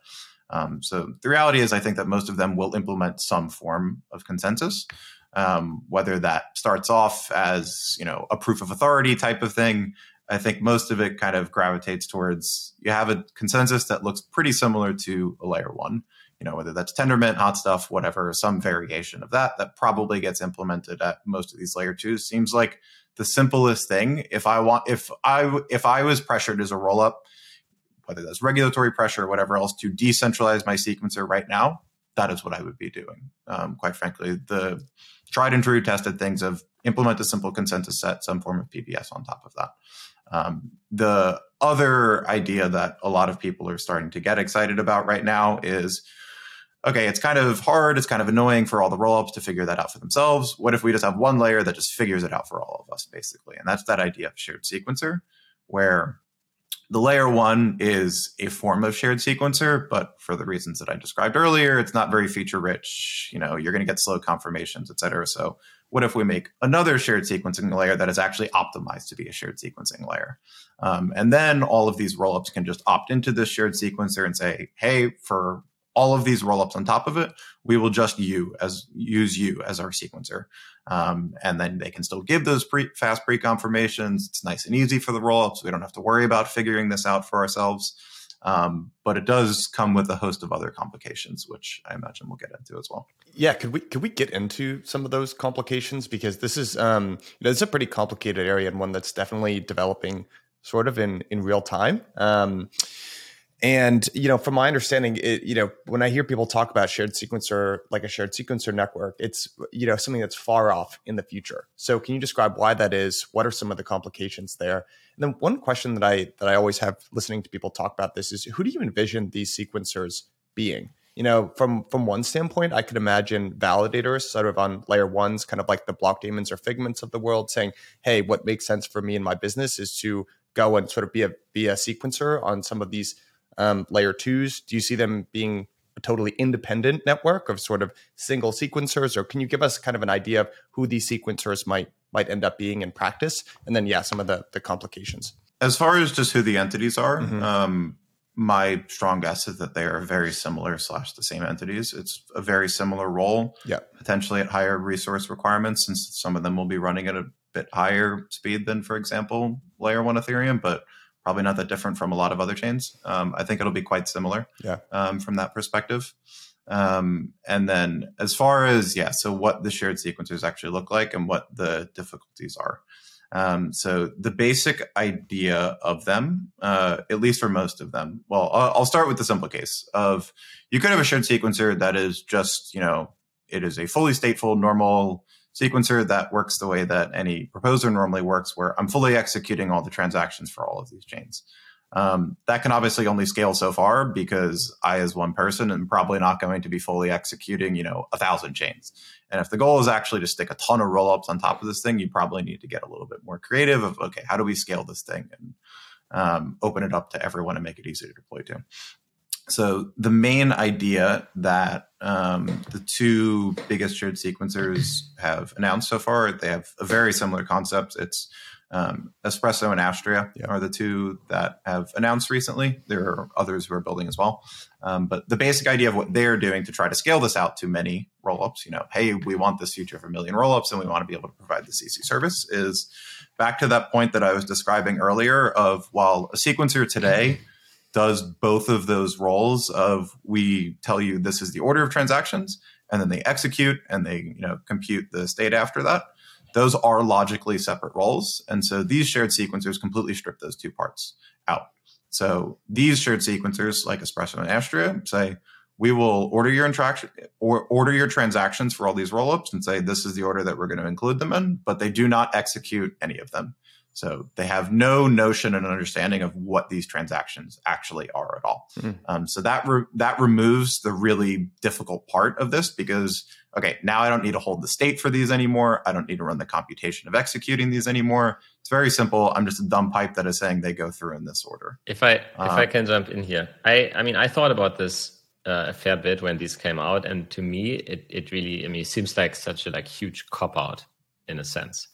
Um, so the reality is, I think that most of them will implement some form of consensus, um, whether that starts off as you know a proof of authority type of thing. I think most of it kind of gravitates towards you have a consensus that looks pretty similar to a layer one. You know, whether that's Tendermint, HotStuff, whatever, some variation of that that probably gets implemented at most of these layer twos. Seems like the simplest thing. If I want, if I if I was pressured as a roll up whether that's regulatory pressure or whatever else, to decentralize my sequencer right now, that is what I would be doing. Um, quite frankly, the tried and true tested things of implement a simple consensus set, some form of PBS on top of that. Um, the other idea that a lot of people are starting to get excited about right now is okay, it's kind of hard, it's kind of annoying for all the rollups to figure that out for themselves. What if we just have one layer that just figures it out for all of us, basically? And that's that idea of shared sequencer, where the layer one is a form of shared sequencer, but for the reasons that I described earlier, it's not very feature rich. You know, you're going to get slow confirmations, et cetera. So what if we make another shared sequencing layer that is actually optimized to be a shared sequencing layer? Um, and then all of these rollups can just opt into this shared sequencer and say, hey, for all of these rollups on top of it, we will just you as use you as our sequencer. Um, and then they can still give those pre, fast pre-confirmations. It's nice and easy for the rollups. We don't have to worry about figuring this out for ourselves. Um, but it does come with a host of other complications, which I imagine we'll get into as well. Yeah, could we could we get into some of those complications because this is um, you know it's a pretty complicated area and one that's definitely developing sort of in in real time. Um, and you know, from my understanding, it, you know, when I hear people talk about shared sequencer, like a shared sequencer network, it's you know something that's far off in the future. So, can you describe why that is? What are some of the complications there? And then one question that I that I always have listening to people talk about this is, who do you envision these sequencers being? You know, from from one standpoint, I could imagine validators sort of on layer ones, kind of like the Blockdaemons or Figments of the world, saying, "Hey, what makes sense for me and my business is to go and sort of be a be a sequencer on some of these." Um, layer twos? Do you see them being a totally independent network of sort of single sequencers, or can you give us kind of an idea of who these sequencers might might end up being in practice? And then, yeah, some of the the complications. As far as just who the entities are, mm-hmm. um, my strong guess is that they are very similar slash the same entities. It's a very similar role, yeah, potentially at higher resource requirements, since some of them will be running at a bit higher speed than, for example, layer one Ethereum, but probably not that different from a lot of other chains. Um, I think it'll be quite similar, yeah, um, from that perspective. Um, and then as far as yeah, so what the shared sequencers actually look like and what the difficulties are. Um, so the basic idea of them, uh, at least for most of them, well, I'll, I'll start with the simple case of you could have a shared sequencer that is just, you know, it is a fully stateful, normal sequencer that works the way that any proposer normally works, where I'm fully executing all the transactions for all of these chains. Um, that can obviously only scale so far because I, as one person, am probably not going to be fully executing, you know, a thousand chains. And if the goal is actually to stick a ton of rollups on top of this thing, you probably need to get a little bit more creative of, okay, how do we scale this thing and um, open it up to everyone and make it easy to deploy to? So the main idea that um, the two biggest shared sequencers have announced so far, they have a very similar concept. It's um, Espresso and Astria yeah. are the two that have announced recently. There are others who are building as well. Um, but the basic idea of what they're doing to try to scale this out to many rollups, you know, hey, we want this future of a million rollups and we want to be able to provide the CC service is back to that point that I was describing earlier of while a sequencer today does both of those roles of we tell you this is the order of transactions and then they execute and they, you know, compute the state after that those are logically separate roles. And so these shared sequencers completely strip those two parts out. So these shared sequencers, like Espresso and Astria, say, we will order your interaction or order your transactions for all these rollups and say this is the order that we're going to include them in, but they do not execute any of them. So they have no notion and understanding of what these transactions actually are at all. Mm. Um, so that re- that removes the really difficult part of this because okay, now I don't need to hold the state for these anymore. I don't need to run the computation of executing these anymore. It's very simple. I'm just a dumb pipe that is saying they go through in this order. If I if I um, can jump in here, I I mean I thought about this uh, a fair bit when these came out, and to me it it really I mean it seems like such a like huge cop out in a sense.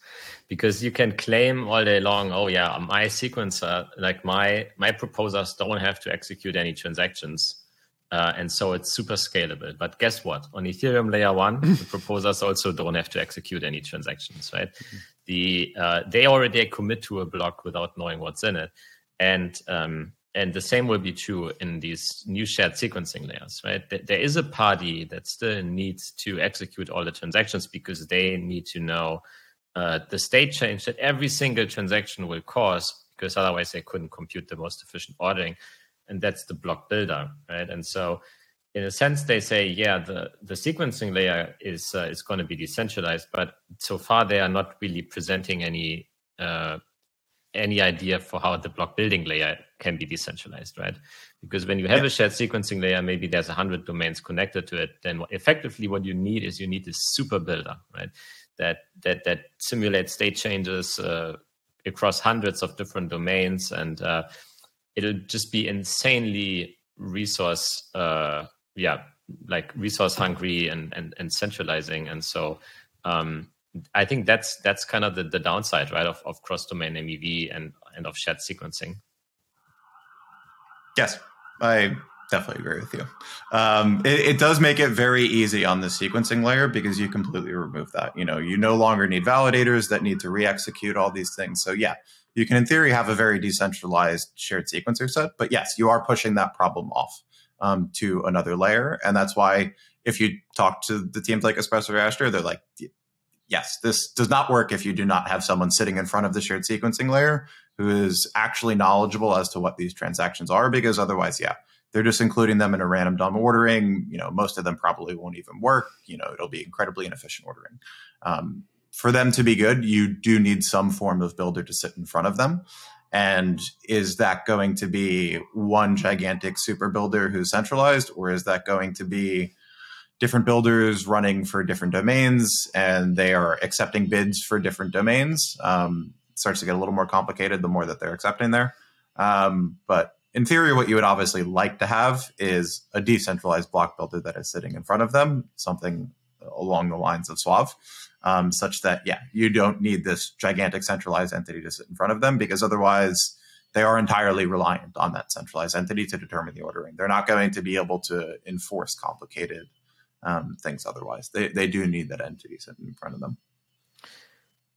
Because you can claim all day long oh yeah my sequencer like my my proposers don't have to execute any transactions uh, and so it's super scalable. But guess what? On ethereum layer one the proposers also don't have to execute any transactions right? Mm-hmm. the uh, they already commit to a block without knowing what's in it. And um, and the same will be true in these new shared sequencing layers, right? There is a party that still needs to execute all the transactions because they need to know uh, the state change that every single transaction will cause, because otherwise they couldn't compute the most efficient ordering. And that's the block builder, right? And so, in a sense, they say, yeah, the, the sequencing layer is uh, is going to be decentralized, but so far they are not really presenting any uh, any idea for how the block building layer can be decentralized, right? Because when you have yeah. a shared sequencing layer, maybe there's a hundred domains connected to it. Then effectively, what you need is you need this super builder, right? That that that simulates state changes uh, across hundreds of different domains, and uh, it'll just be insanely resource, uh, yeah, like resource hungry and and and centralizing. And so um, I think that's that's kind of the, the downside, right, of, of cross domain MEV and and of shared sequencing. Yes, I definitely agree with you. Um, it, it, does make it very easy on the sequencing layer because you completely remove that. You know, you no longer need validators that need to re-execute all these things. So yeah, you can in theory have a very decentralized shared sequencer set. But yes, you are pushing that problem off um, to another layer, and that's why if you talk to the teams like Espresso or Astria, they're like, yes, this does not work if you do not have someone sitting in front of the shared sequencing layer who is actually knowledgeable as to what these transactions are, because otherwise, yeah, they're just including them in a random dumb ordering. You know, most of them probably won't even work. You know, it'll be incredibly inefficient ordering. Um, for them to be good, you do need some form of builder to sit in front of them. And is that going to be one gigantic super builder who's centralized, or is that going to be different builders running for different domains and they are accepting bids for different domains. Um, starts to get a little more complicated the more that they're accepting there. Um, but in theory, what you would obviously like to have is a decentralized block builder that is sitting in front of them, something along the lines of Suave, um, such that, yeah, you don't need this gigantic centralized entity to sit in front of them because otherwise they are entirely reliant on that centralized entity to determine the ordering. They're not going to be able to enforce complicated um, things otherwise. They, they do need that entity sitting in front of them.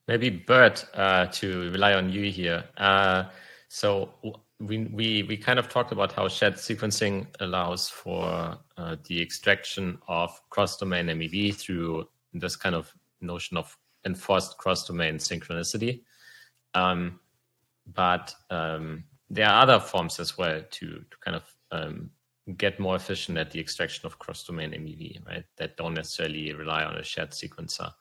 Maybe Bert, uh, to rely on you here. Uh, so we, we, we kind of talked about how shared sequencing allows for uh, the extraction of cross-domain MEV through this kind of notion of enforced cross-domain synchronicity. Um, but um, there are other forms as well to, to kind of um, get more efficient at the extraction of cross-domain MEV, right? That don't necessarily rely on a shared sequencer.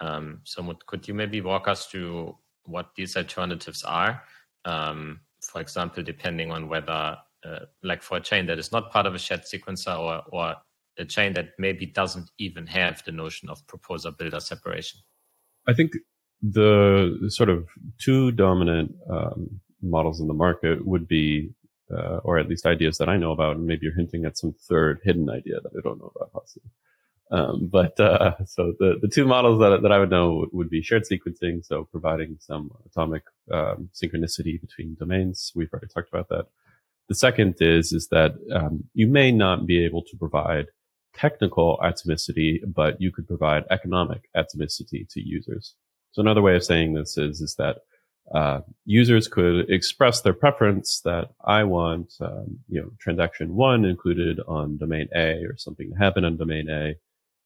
Um, so, could you maybe walk us through what these alternatives are? Um, for example, depending on whether, uh, like for a chain that is not part of a shared sequencer or, or a chain that maybe doesn't even have the notion of proposer builder separation? I think the sort of two dominant um, models in the market would be, uh, or at least ideas that I know about, and maybe you're hinting at some third hidden idea that I don't know about, possibly. Um, but uh, so the, the two models that, that I would know would be shared sequencing, so providing some atomic um, synchronicity between domains. We've already talked about that. The second is is that um, you may not be able to provide technical atomicity, but you could provide economic atomicity to users. So another way of saying this is is that uh, users could express their preference that I want, um, you know, transaction one included on domain A or something to happen on domain A,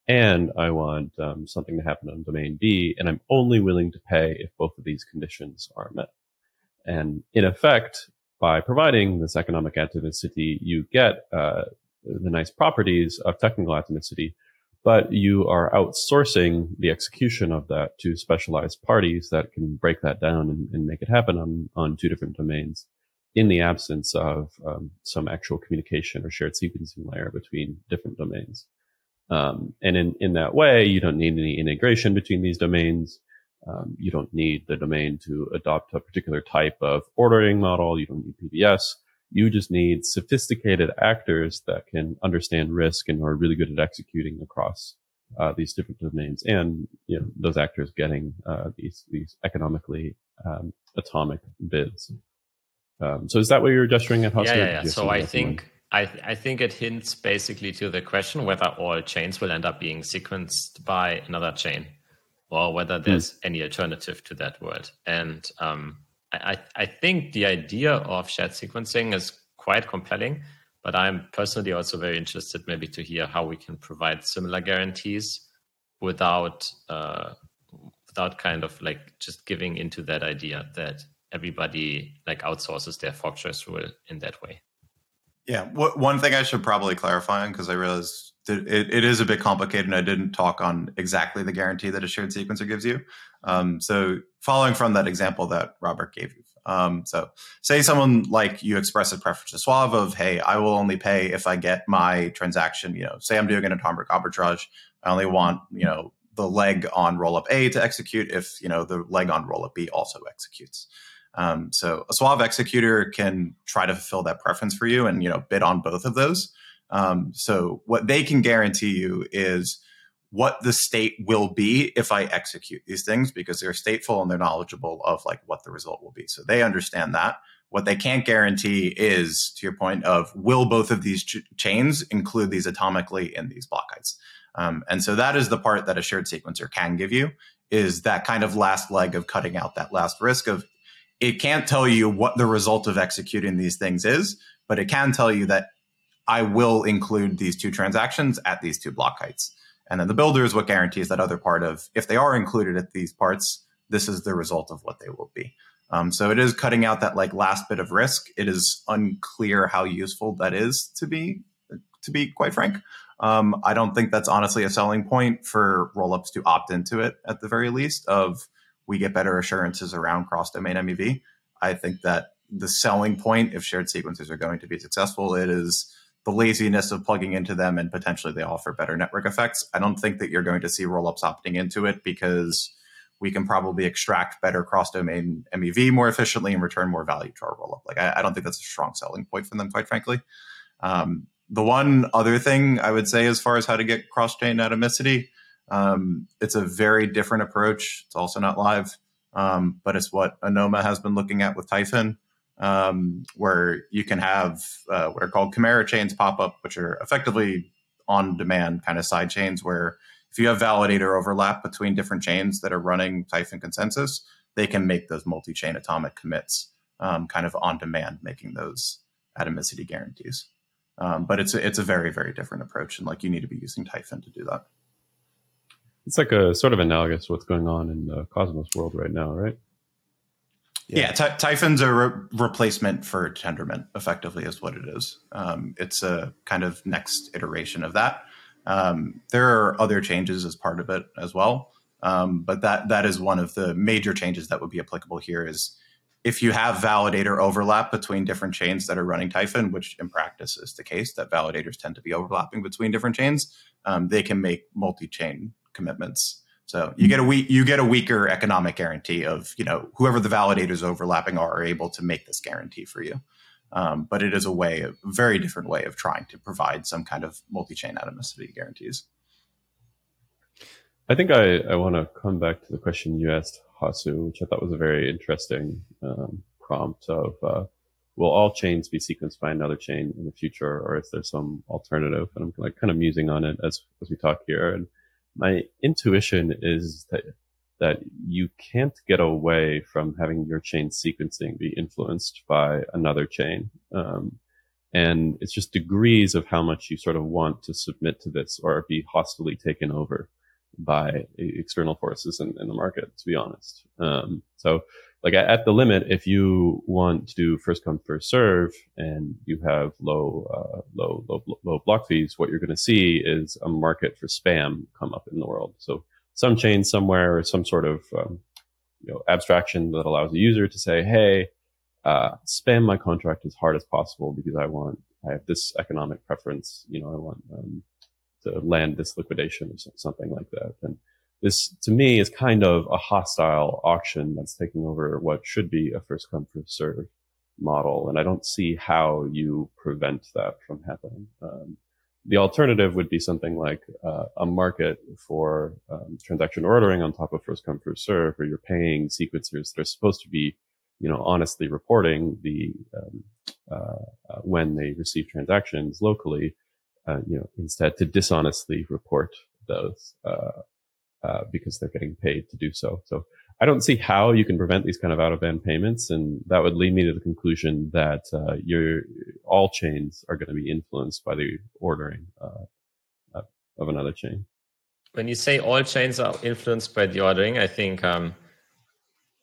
and I want um, something to happen on domain B, and I'm only willing to pay if both of these conditions are met. And in effect, by providing this economic atomicity, you get uh, the nice properties of technical atomicity, but you are outsourcing the execution of that to specialized parties that can break that down and, and make it happen on, on two different domains in the absence of um, some actual communication or shared sequencing layer between different domains. Um, and in, in that way, you don't need any integration between these domains. Um, you don't need the domain to adopt a particular type of ordering model. You don't need PBS. You just need sophisticated actors that can understand risk and are really good at executing across uh, these different domains, and you know those actors getting uh, these these economically um, atomic bids. Um, so is that what you're gesturing at? Hasu? Yeah, yeah. yeah. So I think I, I think it hints basically to the question whether all chains will end up being sequenced by another chain, or whether hmm. there's mm. any alternative to that world. And um, I, I think the idea of shared sequencing is quite compelling, but I'm personally also very interested maybe to hear how we can provide similar guarantees without uh, without kind of like just giving into that idea that everybody like outsources their fork choice rule in that way. Yeah, one thing I should probably clarify on because I realized it, it is a bit complicated and I didn't talk on exactly the guarantee that a shared sequencer gives you. Um, so following from that example that Robert gave you. Um, so say someone like you express a preference to Suave of, hey, I will only pay if I get my transaction, you know, say I'm doing an atomic arbitrage. I only want, you know, the leg on rollup A to execute if, you know, the leg on rollup B also executes. Um, so a Suave executor can try to fulfill that preference for you and, you know, bid on both of those. Um, so what they can guarantee you is what the state will be if I execute these things because they're stateful and they're knowledgeable of like what the result will be. So they understand that. What they can't guarantee is, to your point, of will both of these ch- chains include these atomically in these block heights. Um, and so that is the part that a shared sequencer can give you is that kind of last leg of cutting out that last risk of it can't tell you what the result of executing these things is, but it can tell you that I will include these two transactions at these two block heights. And then the builder is what guarantees that other part of if they are included at these parts, this is the result of what they will be. Um, so it is cutting out that like last bit of risk. It is unclear how useful that is to be, to be quite frank. Um, I don't think that's honestly a selling point for rollups to opt into it at the very least. Of we get better assurances around cross domain MEV. I think that the selling point, if shared sequences are going to be successful, it is the laziness of plugging into them and potentially they offer better network effects. I don't think that you're going to see rollups opting into it because we can probably extract better cross domain MEV more efficiently and return more value to our rollup. Like, I, I, don't think that's a strong selling point for them, quite frankly. Um, the one other thing I would say as far as how to get cross chain atomicity, um, it's a very different approach. It's also not live, um, but it's what Anoma has been looking at with Typhon. um, where you can have uh, what are called Chimera chains pop up, which are effectively on demand kind of side chains where if you have validator overlap between different chains that are running Typhon consensus, they can make those multi chain atomic commits um, kind of on demand, making those atomicity guarantees. Um, but it's a, it's a very very different approach, and like you need to be using Typhon to do that. It's like a sort of analogous to what's going on in the Cosmos world right now, right? Yeah, yeah Typhon's a re- replacement for Tendermint, effectively, is what it is. Um, it's a kind of next iteration of that. Um, there are other changes as part of it as well, um, but that that is one of the major changes that would be applicable here. Is if you have validator overlap between different chains that are running Typhon, which in practice is the case, that validators tend to be overlapping between different chains, um, they can make multi-chain commitments. So you get a weak, you get a weaker economic guarantee of you know whoever the validators overlapping are are able to make this guarantee for you. Um, but it is a way, a very different way of trying to provide some kind of multi-chain atomicity guarantees. I think I, I want to come back to the question you asked Hasu, which I thought was a very interesting um, prompt of uh, will all chains be sequenced by another chain in the future, or is there some alternative? And I'm like kind of musing on it as as we talk here. And my intuition is that that you can't get away from having your chain sequencing be influenced by another chain. Um, and it's just degrees of how much you sort of want to submit to this or be hostily taken over by external forces in, in the market, to be honest. Um, so like at the limit, if you want to do first come first serve and you have low, uh, low, low, low block fees, what you're going to see is a market for spam come up in the world. So some chain somewhere some sort of, um, you know, abstraction that allows the user to say, Hey, uh, spam my contract as hard as possible because I want, I have this economic preference. You know, I want, um, to land this liquidation or something like that. And this to me is kind of a hostile auction that's taking over what should be a first come first serve model. And I don't see how you prevent that from happening. Um, the alternative would be something like uh, a market for um, transaction ordering on top of first come first serve, where you're paying sequencers that are supposed to be, you know, honestly reporting the um, uh, uh, when they receive transactions locally, uh, you know, instead to dishonestly report those uh, uh, because they're getting paid to do so. So I don't see how you can prevent these kind of out of band payments, and that would lead me to the conclusion that uh, your all chains are going to be influenced by the ordering uh, of another chain. When you say all chains are influenced by the ordering, I think um,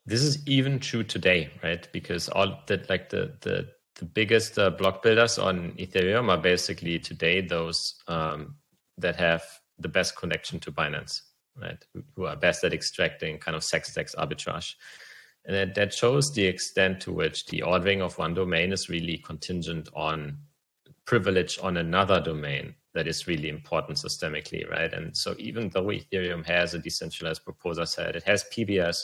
this is even true today, right? Because all that, like the the the biggest uh, block builders on Ethereum are basically today those um, that have the best connection to Binance right? Who are best at extracting kind of CEX-DEX arbitrage. And that, that shows the extent to which the ordering of one domain is really contingent on privilege on another domain that is really important systemically, right? And so even though Ethereum has a decentralized proposer set, it has PBS,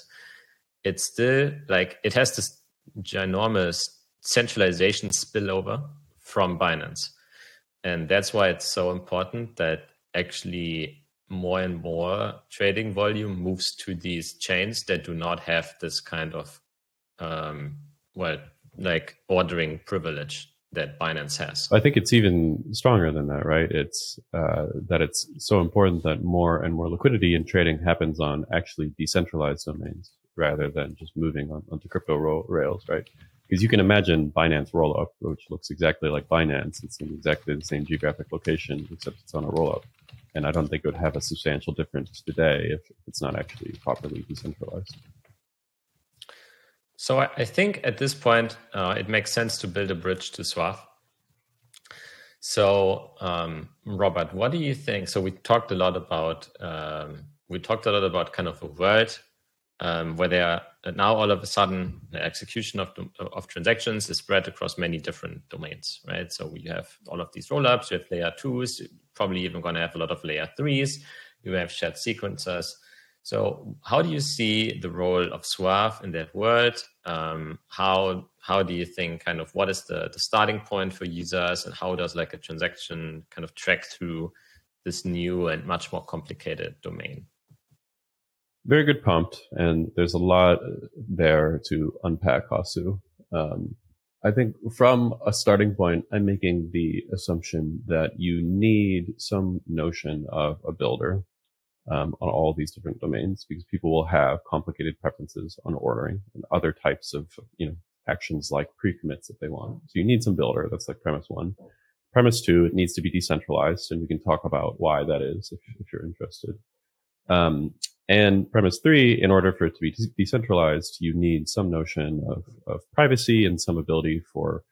it's still like it has this ginormous centralization spillover from Binance. And that's why it's so important that actually more and more trading volume moves to these chains that do not have this kind of um, well like ordering privilege that Binance has. I think it's even stronger than that, right? It's uh, that it's so important that more and more liquidity in trading happens on actually decentralized domains rather than just moving on, onto crypto ro- rails, right? Because you can imagine Binance rollup, which looks exactly like Binance. It's in exactly the same geographic location, except it's on a rollup and I don't think it would have a substantial difference today if it's not actually properly decentralized. So I think at this point uh, it makes sense to build a bridge to Suave. So um, Robert, what do you think? So we talked a lot about um, we talked a lot about kind of a world um, where there are now all of a sudden the execution of of transactions is spread across many different domains, right? So we have all of these rollups, you have layer twos, probably even going to have a lot of layer threes. You have shared sequencers. So how do you see the role of Suave in that world? Um, how how do you think kind of what is the, the starting point for users and how does like a transaction kind of track through this new and much more complicated domain? Very good prompt, and there's a lot there to unpack, Hasu. Um, I think from a starting point, I'm making the assumption that you need some notion of a builder um, on all these different domains because people will have complicated preferences on ordering and other types of you know actions like pre-commits if they want. So you need some builder. That's like premise one. Premise two, it needs to be decentralized, and we can talk about why that is if, if you're interested. Um, and premise three, in order for it to be decentralized, you need some notion of, of privacy and some ability for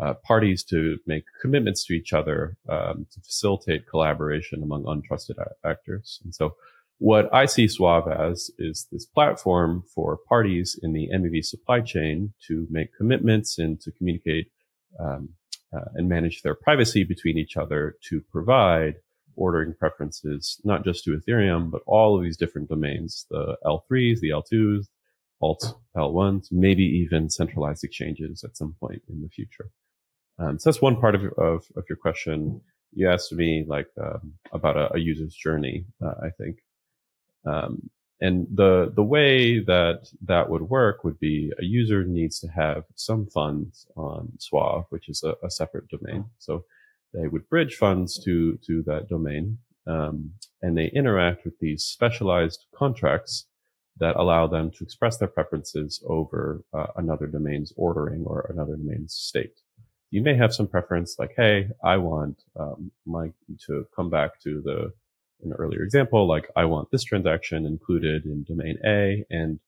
uh, parties to make commitments to each other um, to facilitate collaboration among untrusted a- actors. And so, what I see Suave as is this platform for parties in the MEV supply chain to make commitments and to communicate um, uh, and manage their privacy between each other to provide ordering preferences, not just to Ethereum, but all of these different domains, the L3s, the L2s, alt L1s, maybe even centralized exchanges at some point in the future. Um, so that's one part of, of, of, your question. You asked me like um, about a, a, user's journey, uh, I think. Um, and the the way that that would work would be a user needs to have some funds on Suave, which is a, a separate domain. So they would bridge funds to to that domain, um, and they interact with these specialized contracts that allow them to express their preferences over uh, another domain's ordering or another domain's state. You may have some preference, like, "Hey, I want um, my to come back to the an earlier example, like I want this transaction included in domain A and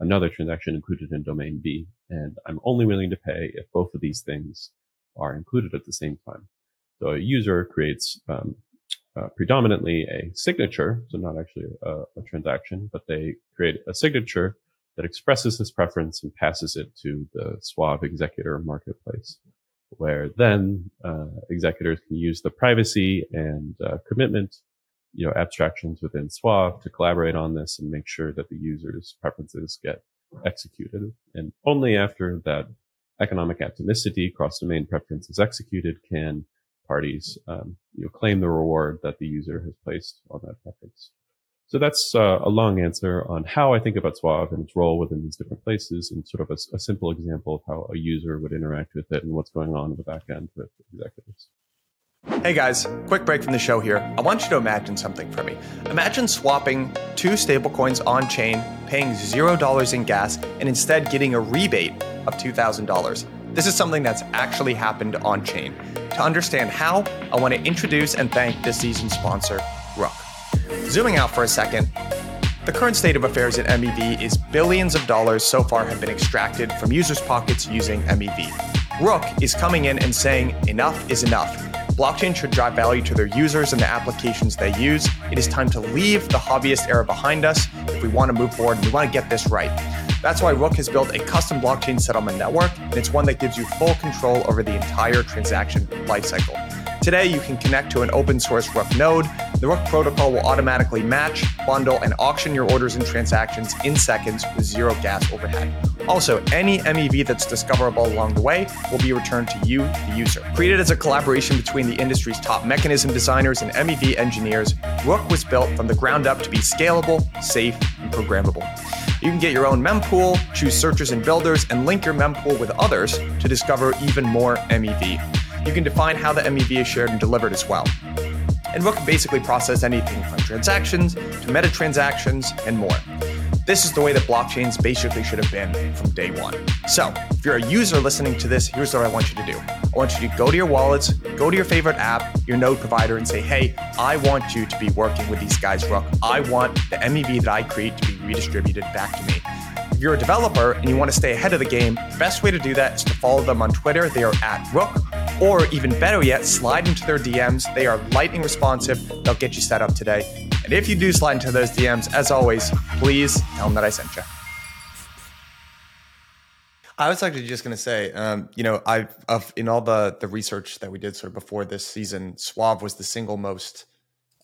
another transaction included in domain B, and I'm only willing to pay if both of these things are included at the same time." So a user creates um, uh, predominantly a signature, so not actually a, a, transaction, but they create a signature that expresses this preference and passes it to the Suave executor marketplace, where then uh, executors can use the privacy and uh, commitment, you know, abstractions within Suave to collaborate on this and make sure that the user's preferences get executed. And only after that economic atomicity cross-domain preference is executed can parties um, you know, claim the reward that the user has placed on that preference. So that's uh, a long answer on how I think about Suave and its role within these different places, and sort of a, a, simple example of how a user would interact with it and what's going on in the back end with executors. Hey guys, quick break from the show here. I want you to imagine something for me. Imagine swapping two stablecoins on chain, paying $0 in gas, and instead getting a rebate of $2,000. This is something that's actually happened on chain. To understand how, I want to introduce and thank this season's sponsor, Rook. Zooming out for a second, the current state of affairs at MEV is billions of dollars so far have been extracted from users' pockets using MEV. Rook is coming in and saying enough is enough. Blockchain should drive value to their users and the applications they use. It is time to leave the hobbyist era behind us if we want to move forward and we want to get this right. That's why Rook has built a custom blockchain settlement network, and it's one that gives you full control over the entire transaction lifecycle. Today, you can connect to an open source Rook node. The Rook protocol will automatically match, bundle, and auction your orders and transactions in seconds with zero gas overhead. Also, any MEV that's discoverable along the way will be returned to you, the user. Created as a collaboration between the industry's top mechanism designers and MEV engineers, Rook was built from the ground up to be scalable, safe, and programmable. You can get your own mempool, choose searchers and builders, and link your mempool with others to discover even more MEV. You can define how the MEV is shared and delivered as well. And Rook can basically process anything from transactions to meta transactions and more. This is the way that blockchains basically should have been from day one. So, if you're a user listening to this, here's what I want you to do. I want you to go to your wallets, go to your favorite app, your node provider, and say, hey, I want you to be working with these guys, Rook. I want the MEV that I create to be redistributed back to me. If you're a developer and you want to stay ahead of the game, the best way to do that is to follow them on Twitter. They are at Rook, or even better yet, slide into their DMs. They are lightning responsive. They'll get you set up today. And if you do slide into those DMs, as always, please tell them that I sent you. I was actually just going to say, um, you know, I've of, in all the the research that we did sort of before this season, Suave was the single most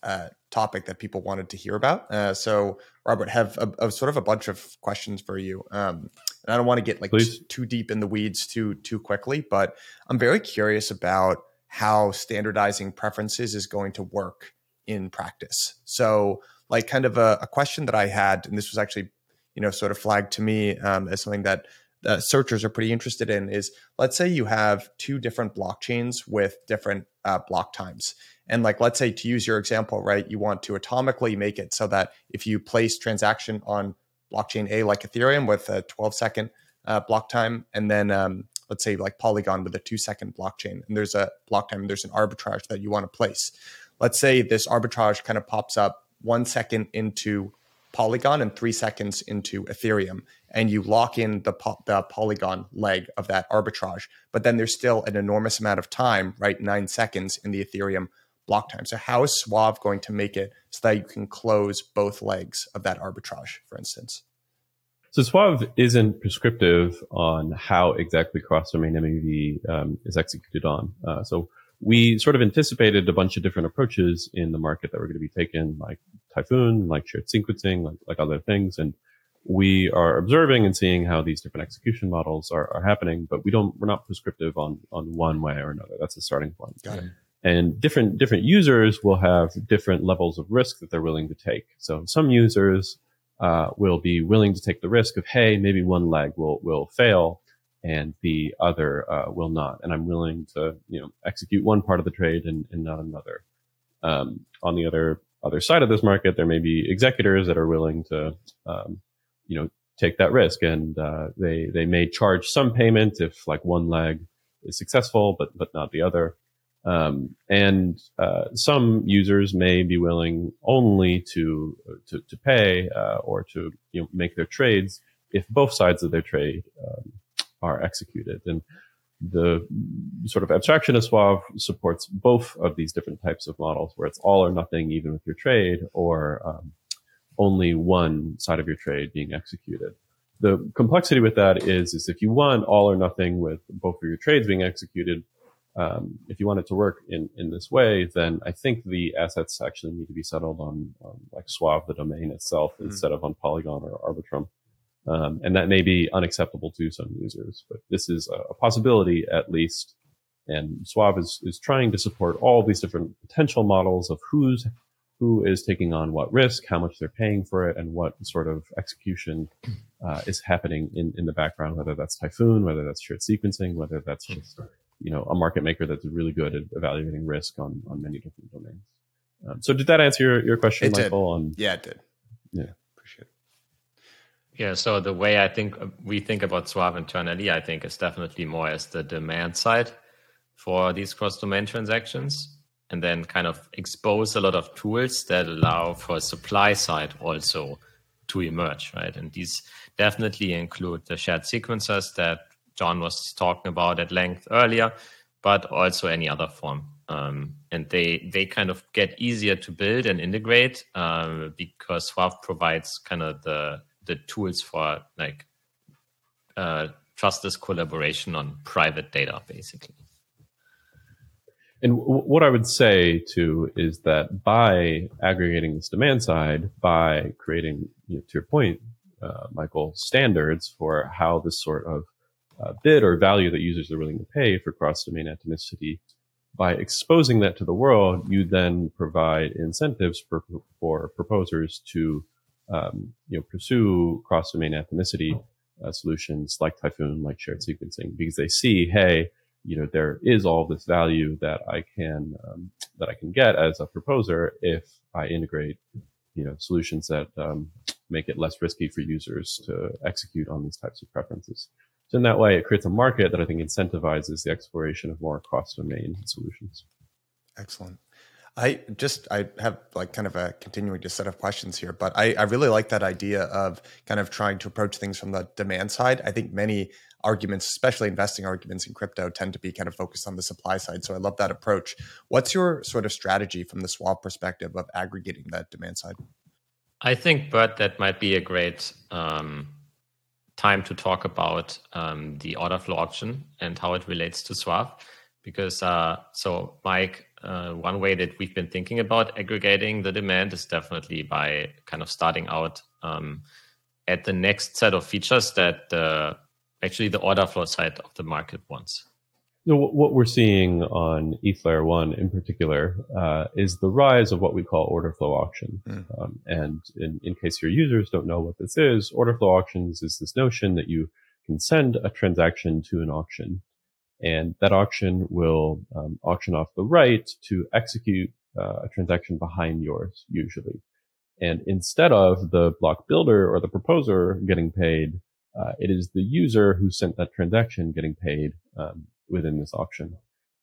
uh, topic that people wanted to hear about. Uh, so, Robert, have a, a, sort of a bunch of questions for you, um, and I don't want to get like t- too deep in the weeds too too quickly, but I'm very curious about how standardizing preferences is going to work in practice. So, like, kind of a, a, question that I had, and this was actually, you know, sort of flagged to me um, as something that the searchers are pretty interested in is let's say you have two different blockchains with different uh, block times. And like, let's say to use your example, right, you want to atomically make it so that if you place transaction on blockchain A, like Ethereum with a 12 second uh, block time, and then um, let's say like Polygon with a two second blockchain, and there's a block time, and there's an arbitrage that you want to place. Let's say this arbitrage kind of pops up one second into Polygon and three seconds into Ethereum, and you lock in the, po- the Polygon leg of that arbitrage. But then there's still an enormous amount of time, right? Nine seconds in the Ethereum block time. So, how is Suave going to make it so that you can close both legs of that arbitrage, for instance? So Suave isn't prescriptive on how exactly cross-domain MEV um, is executed on. Uh, so we sort of anticipated a bunch of different approaches in the market that were going to be taken, like Typhoon, like shared sequencing, like, like other things. And we are observing and seeing how these different execution models are, are happening, but we don't, we're not prescriptive on, on one way or another. That's a starting point. Got it. And different, different users will have different levels of risk that they're willing to take. So some users, uh, will be willing to take the risk of, hey, maybe one leg will, will fail and the other uh, will not. And I'm willing to, you know, execute one part of the trade and, and not another. Um, on the other other side of this market, there may be executors that are willing to, um, you know, take that risk, and uh, they they may charge some payment if like one leg is successful, but but not the other. Um, and uh, some users may be willing only to to, to pay uh, or to you know make their trades if both sides of their trade um, are executed. And the sort of abstraction of Suave supports both of these different types of models, where it's all or nothing, even with your trade, or um, only one side of your trade being executed. The complexity with that is, is if you want all or nothing with both of your trades being executed, um, if you want it to work in, in this way, then I think the assets actually need to be settled on, on like Suave, the domain itself, mm instead of on Polygon or Arbitrum. Um, and that may be unacceptable to some users, but this is a, a possibility at least. And Suave is, is trying to support all these different potential models of who's who is taking on what risk, how much they're paying for it, and what sort of execution uh, is happening in, in the background, whether that's Typhoon, whether that's shared sequencing, whether that's just you know a market maker that's really good at evaluating risk on, on many different domains. Um, so did that answer your, your question, it Michael? Did. On, yeah, it did. Yeah. Appreciate it. Yeah, so the way I think uh, we think about Suave internally, I think is definitely more as the demand side for these cross-domain transactions, and then kind of expose a lot of tools that allow for supply side also to emerge, right? And these definitely include the shared sequencers that Jon was talking about at length earlier, but also any other form. Um, and they they kind of get easier to build and integrate um, because Suave provides kind of the the tools for like uh, trustless collaboration on private data, basically. And what I would say too is that by aggregating this demand side, by creating, you know, to your point, uh, Michael, standards for how this sort of uh, bid or value that users are willing to pay for cross-domain atomicity, by exposing that to the world, you then provide incentives for, for proposers to um, you know, pursue cross-domain atomicity uh, solutions like Typhoon, like shared sequencing, because they see, hey, you know, there is all this value that I can um, that I can get as a proposer if I integrate, you know, solutions that um, make it less risky for users to execute on these types of preferences. So in that way, it creates a market that I think incentivizes the exploration of more cross-domain solutions. Excellent. I just I have like kind of a continuing just set of questions here, but I, I really like that idea of kind of trying to approach things from the demand side. I think many arguments, especially investing arguments in crypto, tend to be kind of focused on the supply side. So I love that approach. What's your sort of strategy from the Suave perspective of aggregating that demand side? I think, Bert, that might be a great um, time to talk about um, the order flow auction and how it relates to Suave. Because uh, so, Mike, uh, one way that we've been thinking about aggregating the demand is definitely by kind of starting out um, at the next set of features that uh, actually the order flow side of the market wants. So what we're seeing on ETH Layer 1 in particular uh, is the rise of what we call order flow auction. Mm. Um, and in, in case your users don't know what this is, order flow auctions is this notion that you can send a transaction to an auction, and that auction will um, auction off the right to execute uh, a transaction behind yours, usually. And instead of the block builder or the proposer getting paid, uh, it is the user who sent that transaction getting paid um, within this auction.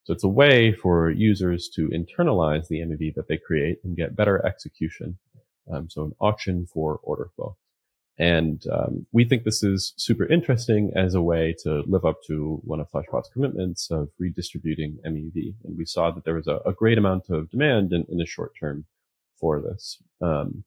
So it's a way for users to internalize the MEV that they create and get better execution. Um, so an auction for order flow. And um, we think this is super interesting as a way to live up to one of Flashbot's commitments of redistributing MEV. And we saw that there was a, a great amount of demand in, in, the short term for this. Um,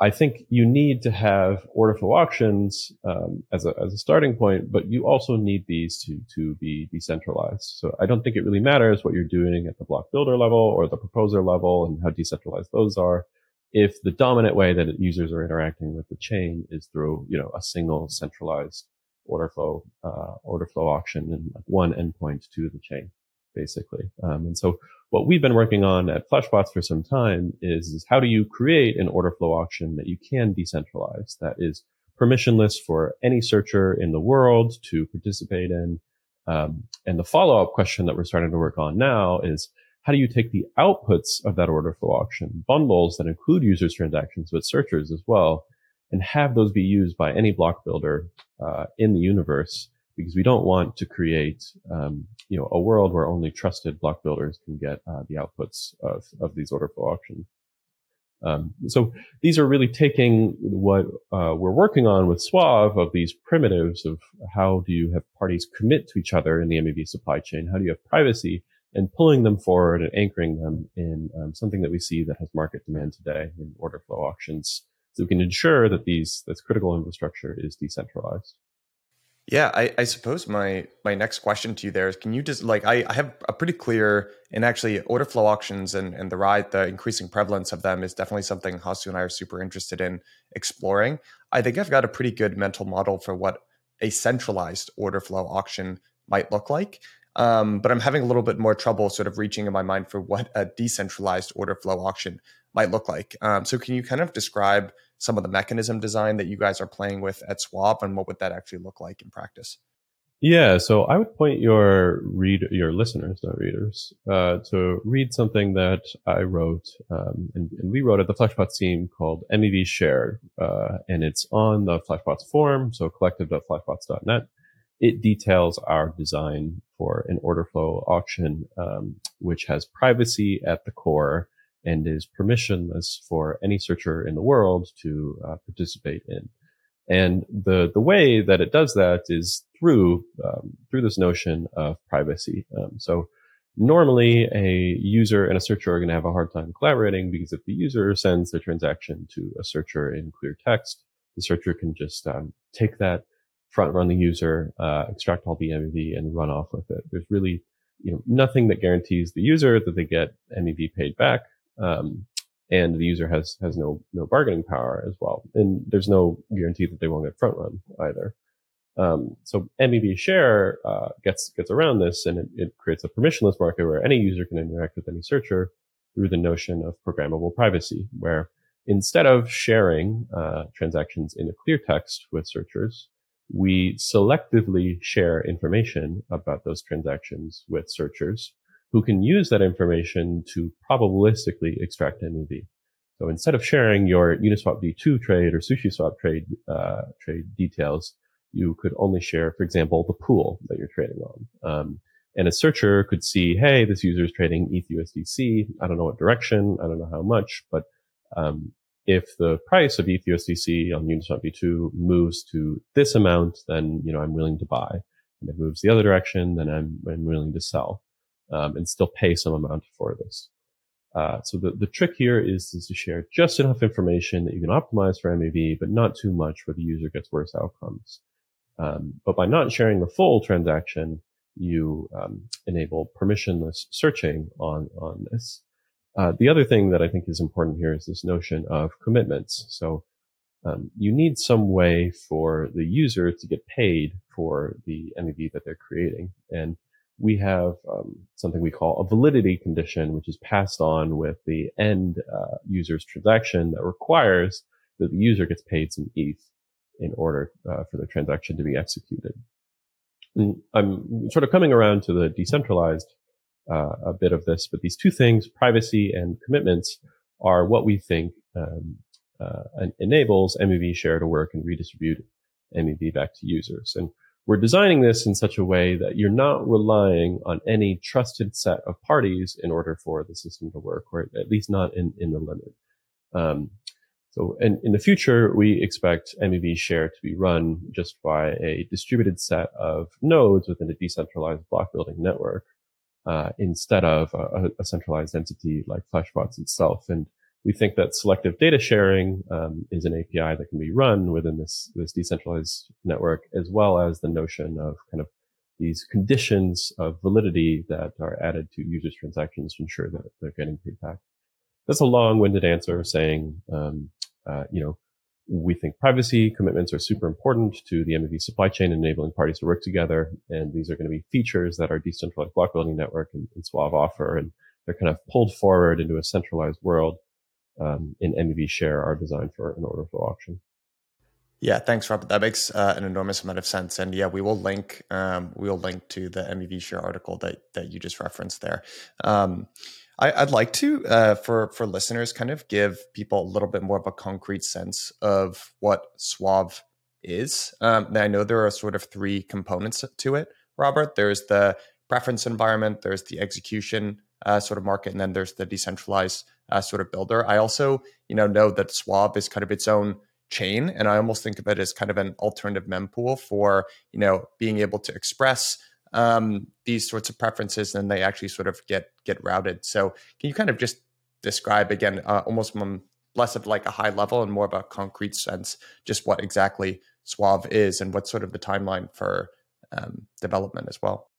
I think you need to have order flow auctions um, as, a, as a starting point, but you also need these to, to be decentralized. So I don't think it really matters what you're doing at the block builder level or the proposer level and how decentralized those are if the dominant way that users are interacting with the chain is through, you know, a single centralized order flow, uh, order flow auction and one endpoint to the chain, basically. Um, and so what we've been working on at Flashbots for some time is, is how do you create an order flow auction that you can decentralize that is permissionless for any searcher in the world to participate in. Um, and the follow up question that we're starting to work on now is how do you take the outputs of that order flow auction, bundles that include users transactions, but searchers as well, and have those be used by any block builder uh, in the universe? Because we don't want to create, um, you know, a world where only trusted block builders can get uh, the outputs of, of these order flow auctions. Um, so these are really taking what uh, we're working on with Suave of these primitives of how do you have parties commit to each other in the MEV supply chain? How do you have privacy? and pulling them forward and anchoring them in um, something that we see that has market demand today in order flow auctions. So we can ensure that these this critical infrastructure is decentralized. Yeah, I, I, suppose my my next question to you there is can you just like I, I have a pretty clear and actually order flow auctions and, and the ride the increasing prevalence of them is definitely something Hasu and I are super interested in exploring. I think I've got a pretty good mental model for what a centralized order flow auction might look like. Um, but I'm having a little bit more trouble sort of reaching in my mind for what a decentralized order flow auction might look like. Um, so can you kind of describe some of the mechanism design that you guys are playing with at Suave and what would that actually look like in practice? Yeah, so I would point your read your listeners, not readers, uh, to read something that I wrote, um, and, and, we wrote at the Flashbots team called MEV Share, uh, and it's on the Flashbots forum, so collective.flashbots.net it details our design for an order flow auction, um, which has privacy at the core and is permissionless for any searcher in the world to uh, participate in. And the the way that it does that is through um, through this notion of privacy. Um, so normally, a user and a searcher are going to have a hard time collaborating because if the user sends the transaction to a searcher in clear text, the searcher can just um, take that front run the user, uh, extract all the MEV and run off with it. There's really, you know, nothing that guarantees the user that they get MEV paid back. Um, and the user has, has no, no bargaining power as well. And there's no guarantee that they won't get front run either. Um, so MEV share, uh, gets, gets around this and it, it creates a permissionless market where any user can interact with any searcher through the notion of programmable privacy, where instead of sharing, uh, transactions in a clear text with searchers, we selectively share information about those transactions with searchers who can use that information to probabilistically extract MEV. So instead of sharing your Uniswap V2 trade or SushiSwap trade uh, trade details, you could only share, for example, the pool that you're trading on. Um, and a searcher could see, hey, this user is trading ETH USDC. I don't know what direction. I don't know how much, but um, if the price of ETHUSDC on Uniswap V2 moves to this amount, then, you know, I'm willing to buy. And if it moves the other direction, then I'm, I'm willing to sell, um, and still pay some amount for this. Uh, so the, the trick here is, is to share just enough information that you can optimize for MEV, but not too much where the user gets worse outcomes. Um, but by not sharing the full transaction, you um, enable permissionless searching on on this. Uh, the other thing that I think is important here is this notion of commitments. So um, you need some way for the user to get paid for the MEV that they're creating. And we have um, something we call a validity condition, which is passed on with the end uh, user's transaction that requires that the user gets paid some ETH in order uh, for the transaction to be executed. And I'm sort of coming around to the decentralized uh, a bit of this, but these two things, privacy and commitments, are what we think um, uh, enables MEV share to work and redistribute MEV back to users. And we're designing this in such a way that you're not relying on any trusted set of parties in order for the system to work, or at least not in, in the limit. Um, so in, in the future, we expect MEV share to be run just by a distributed set of nodes within a decentralized block building network, uh, instead of a, a, centralized entity like Flashbots itself. And we think that selective data sharing um, is an API that can be run within this this decentralized network, as well as the notion of kind of these conditions of validity that are added to users' transactions to ensure that they're getting paid back. That's a long-winded answer saying, um, uh, you know, we think privacy commitments are super important to the MEV supply chain, enabling parties to work together. And these are going to be features that our decentralized block building network and, and Suave offer. And they're kind of pulled forward into a centralized world um, in MEV share are designed for an order flow auction. Yeah, thanks, Robert. That makes uh, an enormous amount of sense. And yeah, we will link um, we'll link to the MEV share article that that you just referenced there. Um, I, would like to uh, for for listeners kind of give people a little bit more of a concrete sense of what Suave is. Um, I know there are sort of three components to it, Robert. There's the preference environment, there's the execution uh, sort of market, and then there's the decentralized uh, sort of builder. I also, you know, know that Suave is kind of its own chain, and I almost think of it as kind of an alternative mempool for you know being able to express um, these sorts of preferences, and they actually sort of get get routed. So, can you kind of just describe again, uh, almost from less of like a high level and more of a concrete sense, just what exactly Suave is and what's sort of the timeline for um, development as well?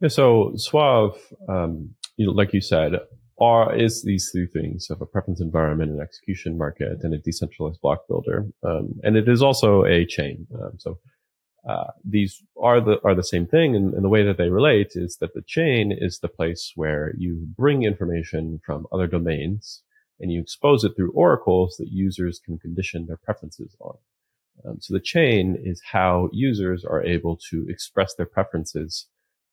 Yeah, so Suave, um, you know, like you said, are is these three things of a preference environment, an execution market, and a decentralized block builder. Um, and it is also a chain. Um, so uh, these are the are the same thing, and, and, the way that they relate is that the chain is the place where you bring information from other domains and you expose it through oracles that users can condition their preferences on. Um, so the chain is how users are able to express their preferences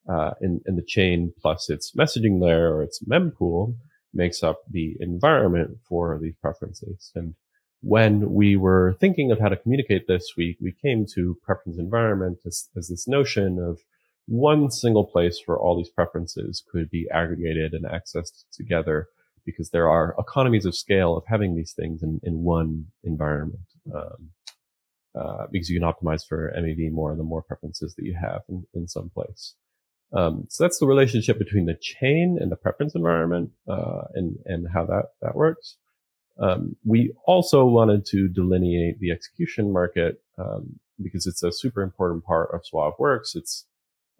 uh, in, in the chain plus its messaging layer or its mempool makes up the environment for these preferences. And when we were thinking of how to communicate this, we, we came to preference environment as, as this notion of one single place where all these preferences could be aggregated and accessed together because there are economies of scale of having these things in, in one environment. Um, uh, because you can optimize for MEV more the more preferences that you have in, in some place. Um, so that's the relationship between the chain and the preference environment, uh, and, and how that, that works. Um, we also wanted to delineate the execution market, um, because it's a super important part of Suave Works. It's,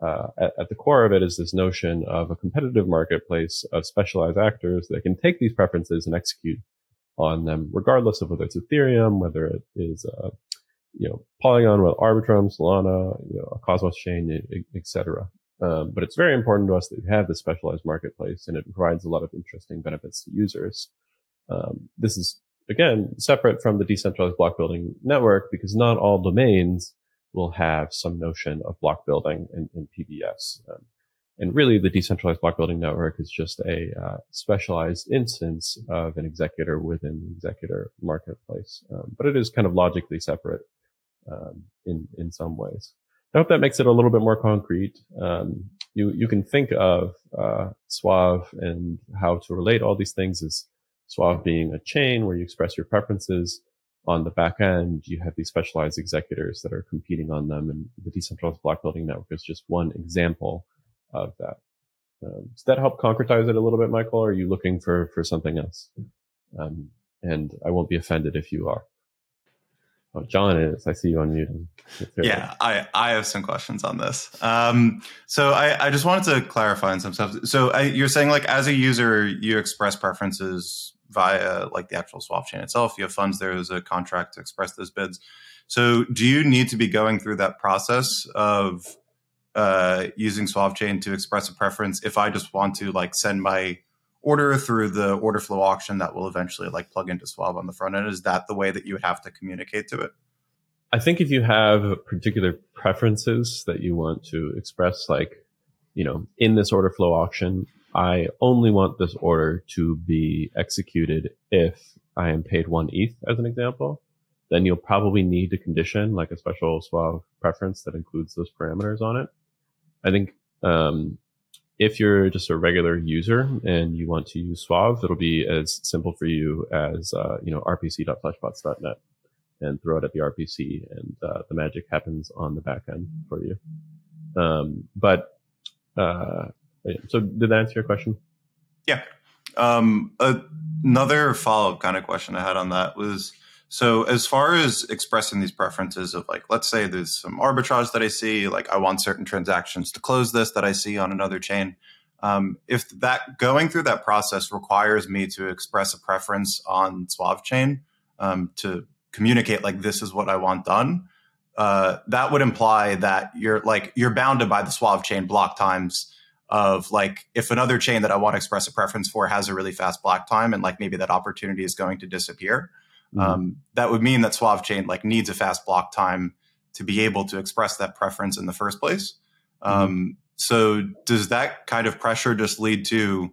uh, at, at, the core of it is this notion of a competitive marketplace of specialized actors that can take these preferences and execute on them, regardless of whether it's Ethereum, whether it is, uh, you know, Polygon with Arbitrum, Solana, you know, a Cosmos chain, etc. Um, but it's very important to us that we have this specialized marketplace and it provides a lot of interesting benefits to users. Um, this is again separate from the decentralized block building network because not all domains will have some notion of block building in, in PBS. Um, and really, the decentralized block building network is just a uh, specialized instance of an executor within the executor marketplace. Um, but it is kind of logically separate um, in in some ways. I hope that makes it a little bit more concrete. Um, you you can think of uh, Suave and how to relate all these things as Suave being a chain where you express your preferences. On the back end, you have these specialized executors that are competing on them, and the decentralized block building network is just one example of that. Um, does that help concretize it a little bit, Michael? Or are you looking for for something else? Um, and I won't be offended if you are. Oh, Jon is. I see you on mute. Yeah, I, I have some questions on this. Um, so I, I just wanted to clarify on some stuff. So I, you're saying like as a user, you express preferences via like the actual Suave chain itself. You have funds. There is a contract to express those bids. So do you need to be going through that process of uh, using Suave chain to express a preference if I just want to like send my order through the order flow auction that will eventually like plug into Suave on the front end? Is that the way that you would have to communicate to it? I think if you have particular preferences that you want to express, like, you know, in this order flow auction, I only want this order to be executed if I am paid one ETH, as an example, then you'll probably need to condition like a special Suave preference that includes those parameters on it. I think um, if you're just a regular user and you want to use Suave, it'll be as simple for you as uh, you know rpc.flashbots.net and throw it at the RPC, and uh, the magic happens on the back end for you. Um, but uh, so, did that answer your question? Yeah. Um, another follow up kind of question I had on that was so as far as expressing these preferences of like, let's say there's some arbitrage that I see, like I want certain transactions to close this that I see on another chain. Um, if that going through that process requires me to express a preference on Suave chain um, to communicate like this is what I want done, uh, that would imply that you're like you're bounded by the Suave chain block times of like if another chain that I want to express a preference for has a really fast block time and like maybe that opportunity is going to disappear. Mm-hmm. Um, that would mean that Suave chain like needs a fast block time to be able to express that preference in the first place. Mm-hmm. Um, so does that kind of pressure just lead to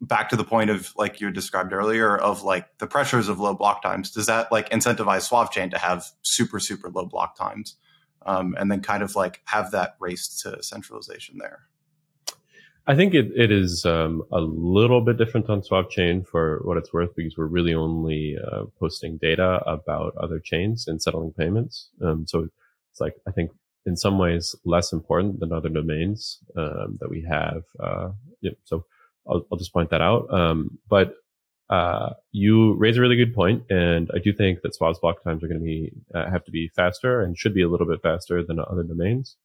back to the point of like you described earlier of like the pressures of low block times? Does that like incentivize Suave chain to have super super low block times, um, and then kind of like have that race to centralization there? I think it, it is um, a little bit different on Suave Chain for what it's worth because we're really only uh, posting data about other chains and settling payments. Um, so it's like, I think in some ways less important than other domains um, that we have. Uh, yeah, so I'll, I'll, just point that out. Um, but uh, you raise a really good point, and I do think that Suave's block times are going to be uh, have to be faster and should be a little bit faster than other domains.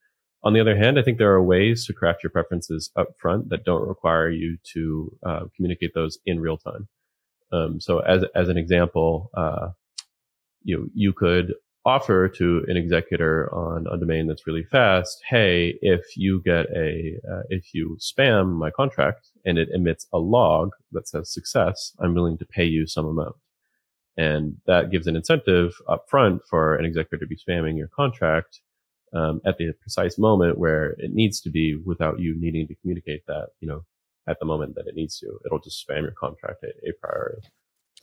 On the other hand, I think there are ways to craft your preferences up front that don't require you to uh, communicate those in real time. Um, so as, as an example, uh, you, you could offer to an executor on a domain that's really fast, Hey, if you get a, uh, if you spam my contract and it emits a log that says success, I'm willing to pay you some amount. And that gives an incentive up front for an executor to be spamming your contract um, at the precise moment where it needs to be without you needing to communicate that, you know, at the moment that it needs to. It'll just spam your contract a, a priori.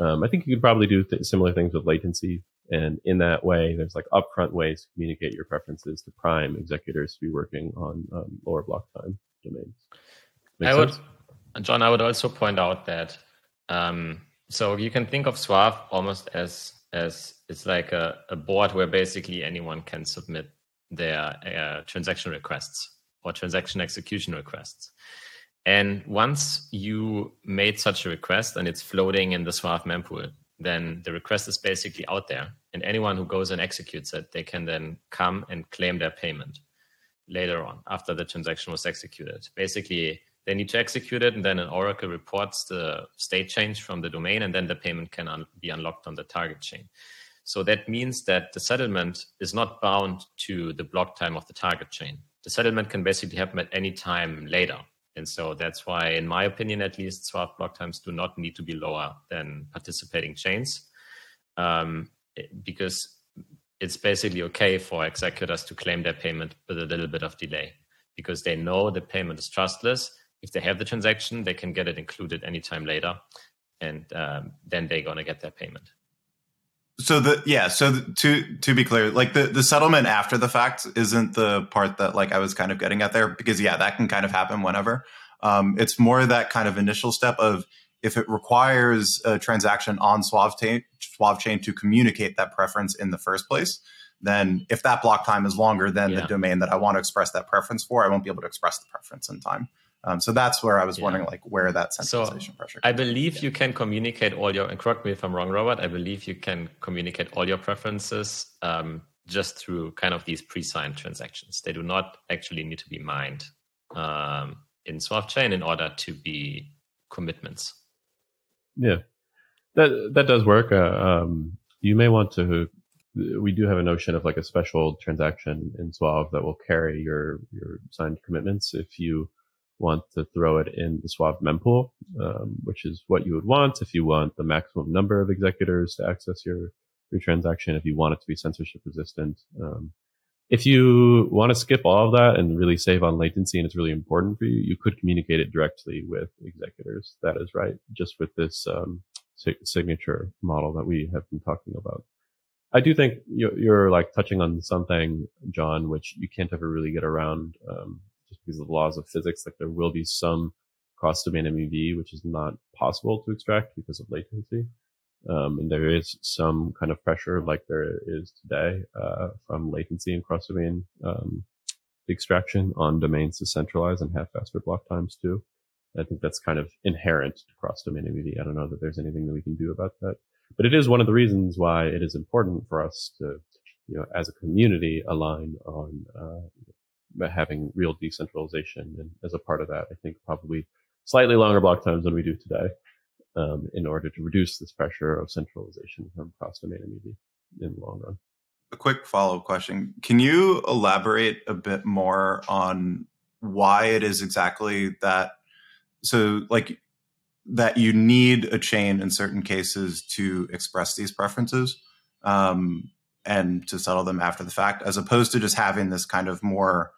Um, I think you could probably do th- similar things with latency. And in that way, there's like upfront ways to communicate your preferences to prime executors to be working on um, lower block time domains. Make I sense? would, Jon, I would also point out that, um, so you can think of Suave almost as, as it's like a, a board where basically anyone can submit their uh, transaction requests or transaction execution requests. And once you made such a request and it's floating in the Suave mempool, then the request is basically out there. And anyone who goes and executes it, they can then come and claim their payment later on after the transaction was executed. Basically, they need to execute it, and then an Oracle reports the state change from the domain, and then the payment can un- be unlocked on the target chain. So that means that the settlement is not bound to the block time of the target chain. The settlement can basically happen at any time later. And so that's why, in my opinion, at least, Suave block times do not need to be lower than participating chains um, because it's basically okay for executors to claim their payment with a little bit of delay because they know the payment is trustless. If they have the transaction, they can get it included anytime later, and um, then they're going to get their payment so the yeah so the, to to be clear like the the settlement after the fact isn't the part that like i was kind of getting at there because yeah that can kind of happen whenever um, it's more that kind of initial step of if it requires a transaction on Suave, t- Suave chain to communicate that preference in the first place then if that block time is longer than yeah. the domain that i want to express that preference for i won't be able to express the preference in time um, so that's where I was yeah. wondering, like, where that centralization so pressure. I believe you can communicate all your. And correct me if I'm wrong, Robert. I believe you can communicate all your preferences um, just through kind of these pre-signed transactions. They do not actually need to be mined um, in Suave Chain in order to be commitments. Yeah, that that does work. Uh, um, you may want to. We do have a notion of like a special transaction in Suave that will carry your your signed commitments if you want to throw it in the Suave mempool, um, which is what you would want if you want the maximum number of executors to access your, your transaction if you want it to be censorship resistant. Um, if you want to skip all of that and really save on latency and it's really important for you, you could communicate it directly with executors. That is right. Just with this um, signature model that we have been talking about. I do think you're, you're, like touching on something, Jon, which you can't ever really get around um, just because of the laws of physics. Like there will be some cross domain MEV, which is not possible to extract because of latency. Um, and there is some kind of pressure like there is today uh, from latency and cross domain um, extraction on domains to centralize and have faster block times too. I think that's kind of inherent to cross domain MEV. I don't know that there's anything that we can do about that, but it is one of the reasons why it is important for us to, you know, as a community align on uh, having real decentralization. And as a part of that, I think probably slightly longer block times than we do today um, in order to reduce this pressure of centralization from cross domain MEV in the long run. A quick follow up question. Can you elaborate a bit more on why it is exactly that? So, like, that you need a chain in certain cases to express these preferences um, and to settle them after the fact, as opposed to just having this kind of more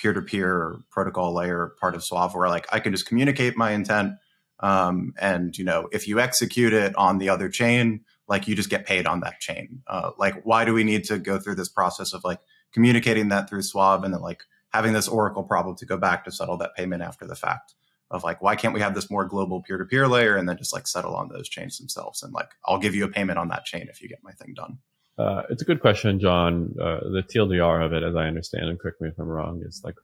peer to peer protocol layer part of Suave where, like, I can just communicate my intent um, and you know, if you execute it on the other chain, like you just get paid on that chain. Uh, like, why do we need to go through this process of like communicating that through Suave and then like having this Oracle problem to go back to settle that payment after the fact? Of like, why can't we have this more global peer to peer layer and then just like settle on those chains themselves? And like, I'll give you a payment on that chain if you get my thing done. Uh, it's a good question, Jon. Uh, the TLDR of it, as I understand, and correct me if I'm wrong, is like,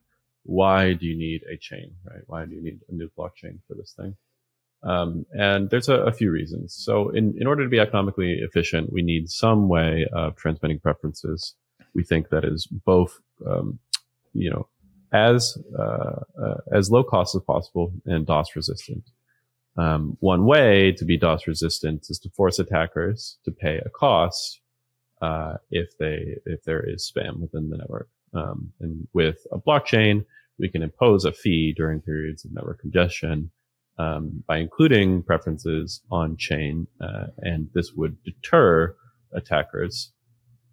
why do you need a chain, right? Why do you need a new blockchain for this thing? Um, and there's a, a, few reasons. So in, in order to be economically efficient, we need some way of transmitting preferences. We think that is both, um, you know, as, uh, uh, as low cost as possible and DOS resistant. Um, one way to be DOS resistant is to force attackers to pay a cost, uh, if they, if there is spam within the network. Um, and with a blockchain, we can impose a fee during periods of network congestion um, by including preferences on chain, uh, and this would deter attackers.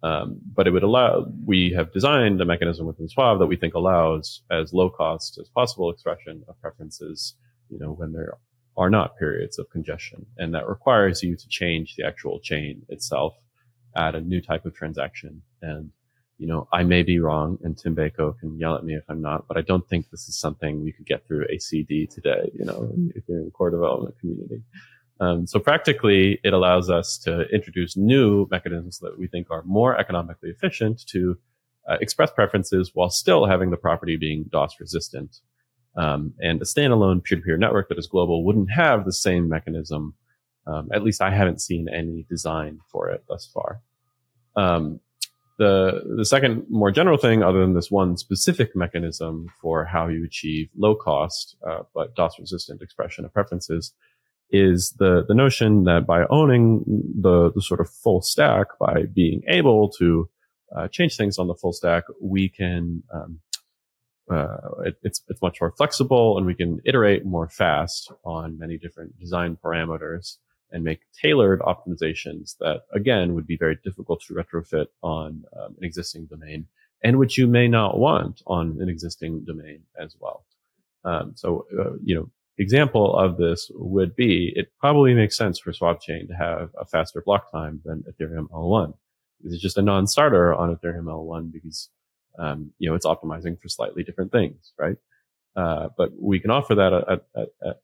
Um, but it would allow, we have designed a mechanism within Suave that we think allows as low cost as possible expression of preferences, you know, when there are not periods of congestion. And that requires you to change the actual chain itself, add a new type of transaction and you know, I may be wrong and Tim Beiko can yell at me if I'm not, but I don't think this is something we could get through ACD today, you know, if you're in the core development community. Um, so practically it allows us to introduce new mechanisms that we think are more economically efficient to uh, express preferences while still having the property being DOS resistant. Um, and a standalone peer-to-peer network that is global wouldn't have the same mechanism. Um, at least I haven't seen any design for it thus far. Um, the, the second more general thing, other than this one specific mechanism for how you achieve low cost, uh, but DOS resistant expression of preferences is the, the notion that by owning the, the sort of full stack, by being able to uh, change things on the full stack, we can, um, uh, it, it's, it's much more flexible and we can iterate more fast on many different design parameters and make tailored optimizations that again would be very difficult to retrofit on um, an existing domain and which you may not want on an existing domain as well. Um, so, uh, you know, example of this would be it probably makes sense for Suave Chain to have a faster block time than Ethereum L1. It's just a non-starter on Ethereum L1 because, um, you know, it's optimizing for slightly different things, right? Uh, but we can offer that at, at, at,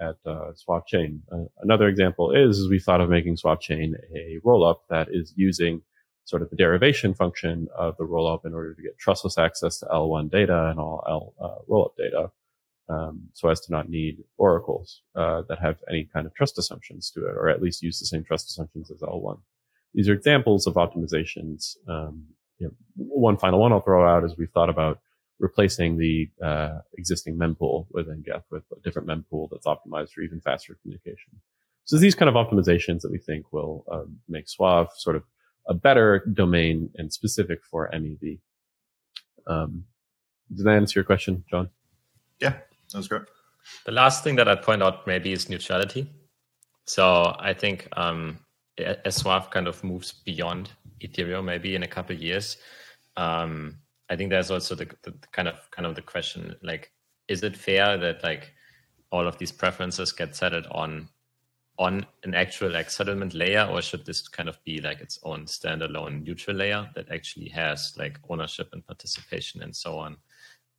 at uh, Chain. Uh, another example is, is we thought of making Suave Chain a rollup that is using sort of the derivation function of the rollup in order to get trustless access to L1 data and all L uh, rollup data, um, so as to not need oracles uh, that have any kind of trust assumptions to it, or at least use the same trust assumptions as L1. These are examples of optimizations. Um, you know, one final one I'll throw out is we've thought about replacing the uh, existing mempool within Geth with a different mempool that's optimized for even faster communication. So these kind of optimizations that we think will um, make Suave sort of a better domain and specific for MEV. Um, did that answer your question, Jon? Yeah, that was great. The last thing that I'd point out maybe is neutrality. So I think um, as Suave kind of moves beyond Ethereum, maybe in a couple years, um, I think there's also the, the, kind of kind of the question like, is it fair that like all of these preferences get settled on on an actual like settlement layer, or should this kind of be like its own standalone neutral layer that actually has like ownership and participation and so on?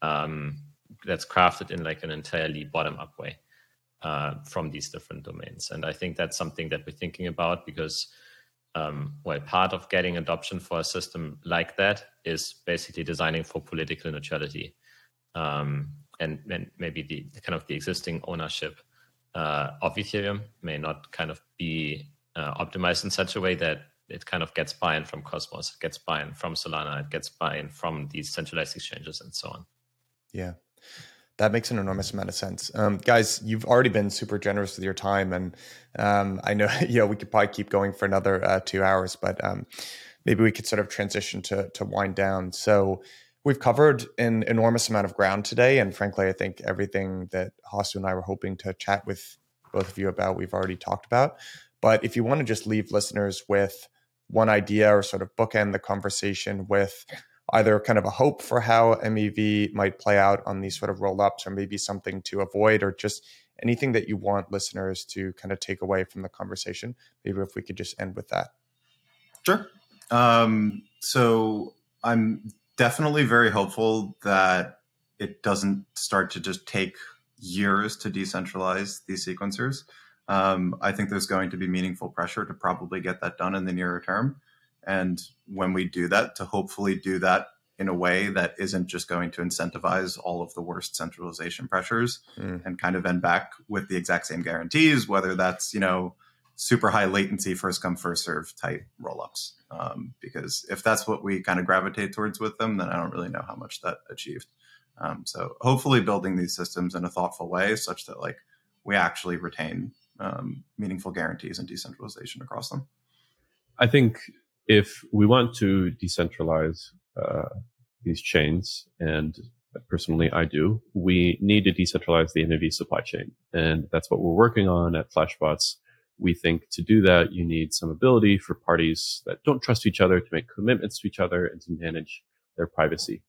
Um, that's crafted in like an entirely bottom up way uh, from these different domains. And I think that's something that we're thinking about because, um, well, part of getting adoption for a system like that is basically designing for political neutrality um, and, and, maybe the, the, kind of the existing ownership uh, of Ethereum may not kind of be uh, optimized in such a way that it kind of gets buy-in from Cosmos, it gets buy-in from Solana, it gets buy-in from these centralized exchanges and so on. Yeah. That makes an enormous amount of sense, um, guys. You've already been super generous with your time, and um, I know you know we could probably keep going for another uh, two hours, but um, maybe we could sort of transition to to wind down. So we've covered an enormous amount of ground today, and frankly, I think everything that Hasu and I were hoping to chat with both of you about, we've already talked about. But if you want to just leave listeners with one idea or sort of bookend the conversation with either kind of a hope for how MEV might play out on these sort of roll ups, or maybe something to avoid, or just anything that you want listeners to kind of take away from the conversation. Maybe if we could just end with that. Sure. Um, so I'm definitely very hopeful that it doesn't start to just take years to decentralize these sequencers. Um, I think there's going to be meaningful pressure to probably get that done in the nearer term. And when we do that, to hopefully do that in a way that isn't just going to incentivize all of the worst centralization pressures mm. and kind of end back with the exact same guarantees, whether that's, you know, super high latency first come first serve type rollups. Um, because if that's what we kind of gravitate towards with them, then I don't really know how much that achieved. Um, so hopefully building these systems in a thoughtful way such that like we actually retain um, meaningful guarantees and decentralization across them. I think if we want to decentralize uh, these chains, and personally I do, we need to decentralize the MEV supply chain. And that's what we're working on at Flashbots. We think to do that, you need some ability for parties that don't trust each other to make commitments to each other and to manage their privacy.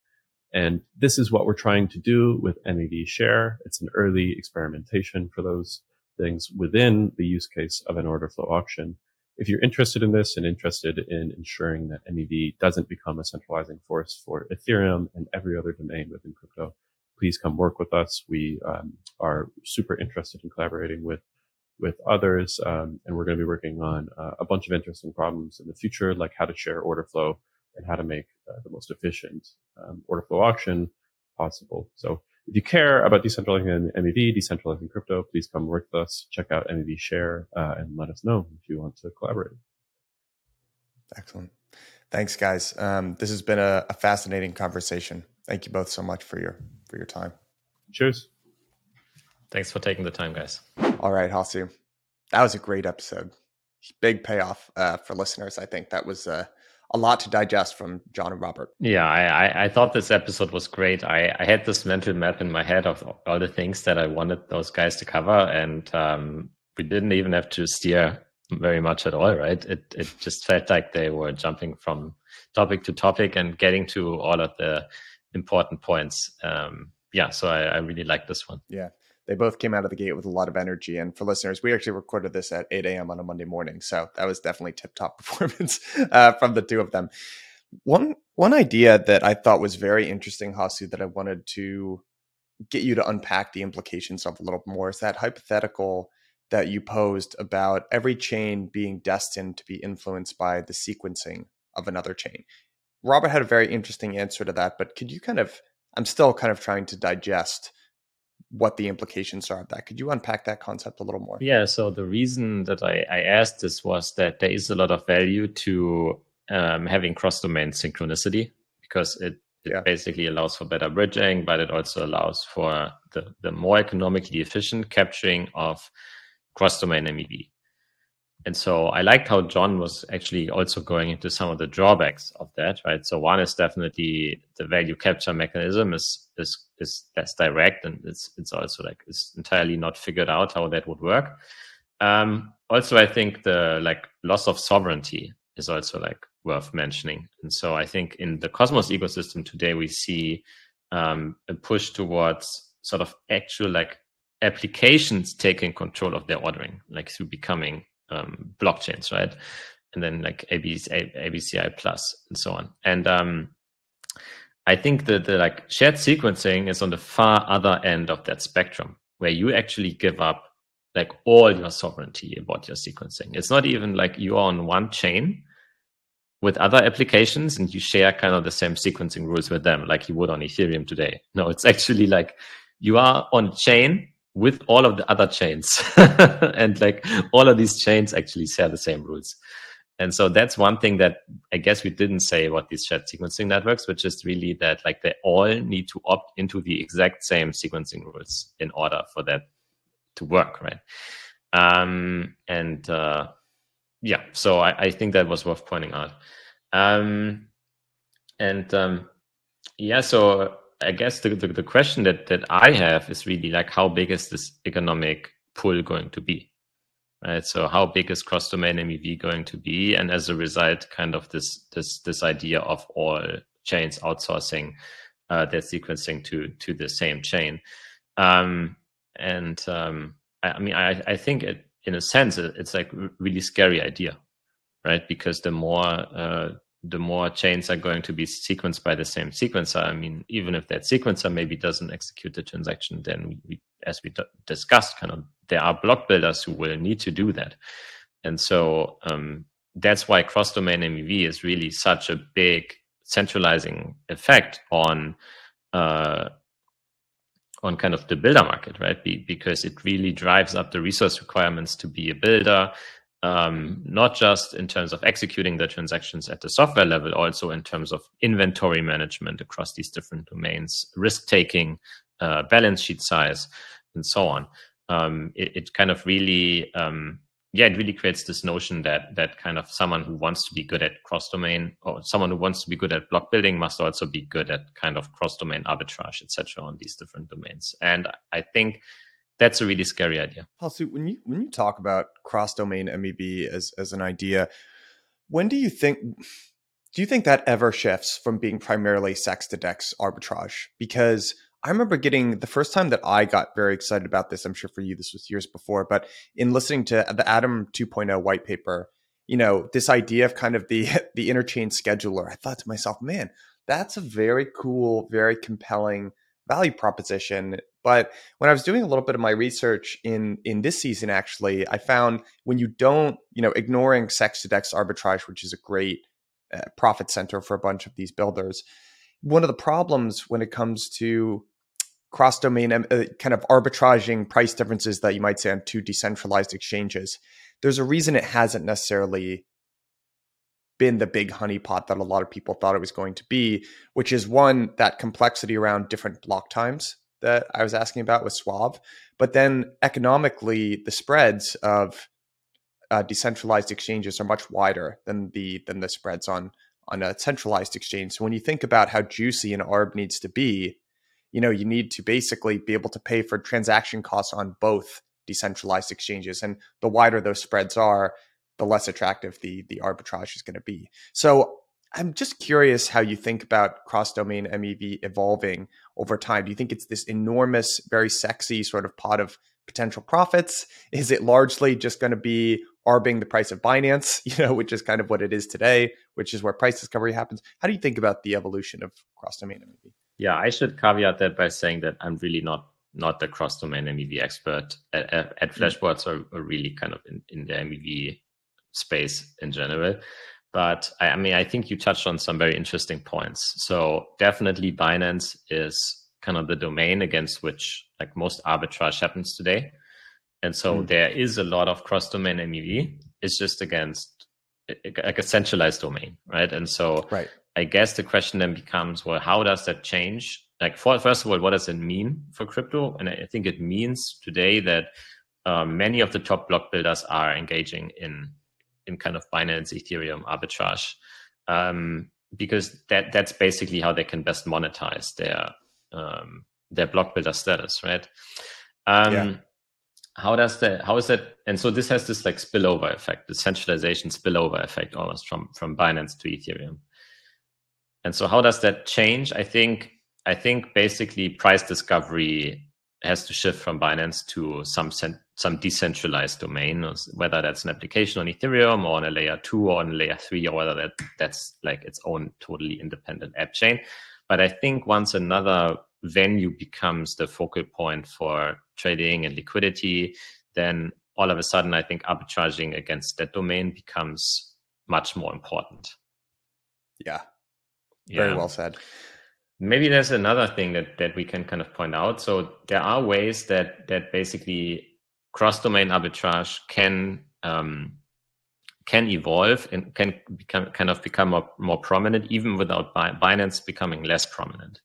And this is what we're trying to do with MEV Share. It's an early experimentation for those things within the use case of an order flow auction if you're interested in this and interested in ensuring that MEV doesn't become a centralizing force for Ethereum and every other domain within crypto, please come work with us. We um, are super interested in collaborating with with others, um, and we're going to be working on uh, a bunch of interesting problems in the future, like how to share order flow and how to make uh, the most efficient um, order flow auction possible. So if you care about decentralizing MEV, decentralizing crypto, please come work with us. Check out MEV Share uh, and let us know if you want to collaborate. Excellent. Thanks, guys. Um, this has been a, a, fascinating conversation. Thank you both so much for your for your time. Cheers. Thanks for taking the time, guys. All right, Hasu. That was a great episode. Big payoff uh, for listeners. I think that was uh, a lot to digest from Jon and Robert. Yeah, I, I thought this episode was great. I, I had this mental map in my head of all the things that I wanted those guys to cover, and um, we didn't even have to steer very much at all, right? It it just felt like they were jumping from topic to topic and getting to all of the important points. Um, yeah, so I, I really like this one. Yeah they both came out of the gate with a lot of energy. And for listeners, we actually recorded this at 8 a.m. on a Monday morning, so that was definitely tip top performance uh, from the two of them. One one idea that I thought was very interesting, Hasu, that I wanted to get you to unpack the implications of a little more is that hypothetical that you posed about every chain being destined to be influenced by the sequencing of another chain. Robert had a very interesting answer to that, but could you kind of I'm still kind of trying to digest what the implications are of that. Could you unpack that concept a little more? Yeah. So the reason that I, I asked this was that there is a lot of value to um, having cross-domain synchronicity because it, it yeah. basically allows for better bridging, but it also allows for the, the more economically efficient capturing of cross-domain MEV. And so I liked how Jon was actually also going into some of the drawbacks of that, right? So one is definitely the value capture mechanism is is is less direct and it's it's also like it's entirely not figured out how that would work. Um, also, I think the like loss of sovereignty is also like worth mentioning. And so I think in the Cosmos ecosystem today, we see um, a push towards sort of actual like applications taking control of their ordering, like through becoming um, blockchains, right? And then like ABC, ABCI plus and so on. And um, I think that the like shared sequencing is on the far other end of that spectrum, where you actually give up like all your sovereignty about your sequencing. It's not even like you are on one chain with other applications and you share kind of the same sequencing rules with them, like you would on Ethereum today. No, it's actually like you are on chain with all of the other chains. And like all of these chains actually share the same rules. And so that's one thing that i guess we didn't say about these shared sequencing networks which is really that like they all need to opt into the exact same sequencing rules in order for that to work right? Um, and uh, yeah so I, I, think that was worth pointing out. Um, and um, yeah so I guess the, the, the question that that I have is really like how big is this economic pull going to be? Right. So how big is cross domain MEV going to be? And as a result, kind of this this this idea of all chains outsourcing uh, their sequencing to to the same chain. Um, and um, I, I, mean, I, I think it, in a sense, it, it's like really scary idea, right? Because the more uh, the more chains are going to be sequenced by the same sequencer. I mean, even if that sequencer maybe doesn't execute the transaction, then we, as we discussed, kind of there are block builders who will need to do that. And so um, that's why cross domain MEV is really such a big centralizing effect on uh, on kind of the builder market, right? Be, because it really drives up the resource requirements to be a builder um, not just in terms of executing the transactions at the software level, also in terms of inventory management across these different domains, risk taking, uh, balance sheet size, and so on. Um, it, it, kind of really, um, yeah, it really creates this notion that that kind of someone who wants to be good at cross domain or someone who wants to be good at block building must also be good at kind of cross domain arbitrage, etc., on these different domains. And I think that's a really scary idea. Hasu, when you when you talk about cross domain MEV as as an idea, when do you think do you think that ever shifts from being primarily CEX to DEX arbitrage? Because I remember getting the first time that I got very excited about this. I'm sure for you this was years before, but in listening to the Atom 2.0 white paper, you know, this idea of kind of the the interchain scheduler, I thought to myself, man, that's a very cool, very compelling value proposition but when I was doing a little bit of my research in in this season, actually, I found when you don't, you know, ignoring CEX to DEX arbitrage, which is a great uh, profit center for a bunch of these builders, one of the problems when it comes to cross domain uh, kind of arbitraging price differences that you might say on two decentralized exchanges, there's a reason it hasn't necessarily been the big honeypot that a lot of people thought it was going to be, which is one that complexity around different block times that I was asking about with Suave. But then economically, the spreads of uh, decentralized exchanges are much wider than the than the spreads on on a centralized exchange. So when you think about how juicy an ARB needs to be, you know, you need to basically be able to pay for transaction costs on both decentralized exchanges. And the wider those spreads are, the less attractive the the arbitrage is going to be. So I'm just curious how you think about cross domain MEV evolving over time. Do you think it's this enormous, very sexy sort of pot of potential profits? Is it largely just going to be arbing the price of Binance, you know, which is kind of what it is today, which is where price discovery happens? How do you think about the evolution of cross domain MEV? Yeah, I should caveat that by saying that I'm really not not the cross domain MEV expert at, at, at mm. Flashbots or, or, really kind of in, in the MEV space in general. But I, I mean, I think you touched on some very interesting points. So definitely Binance is kind of the domain against which like most arbitrage happens today. And so mm. there is a lot of cross domain MEV. It's just against like a centralized domain, right? And so right. I guess the question then becomes, well, how does that change? Like, for, first of all, what does it mean for crypto? And I think it means today that um, many of the top block builders are engaging in in kind of Binance Ethereum arbitrage, um, because that that's basically how they can best monetize their um, their block builder status, right? Um, yeah. how does that how is that and so this has this like spillover effect the centralization spillover effect almost from from binance to ethereum and so how does that change i think i think basically price discovery has to shift from binance to some some decentralized domain whether that's an application on ethereum or on a layer 2 or on a layer 3 or whether that that's like its own totally independent app chain but i think once another venue becomes the focal point for trading and liquidity, then all of a sudden, I think arbitraging against that domain becomes much more important. Yeah. Very well said. Maybe there's another thing that, that we can kind of point out. So there are ways that that basically cross-domain arbitrage can um, can evolve and can become kind of become more, more prominent even without Binance becoming less prominent.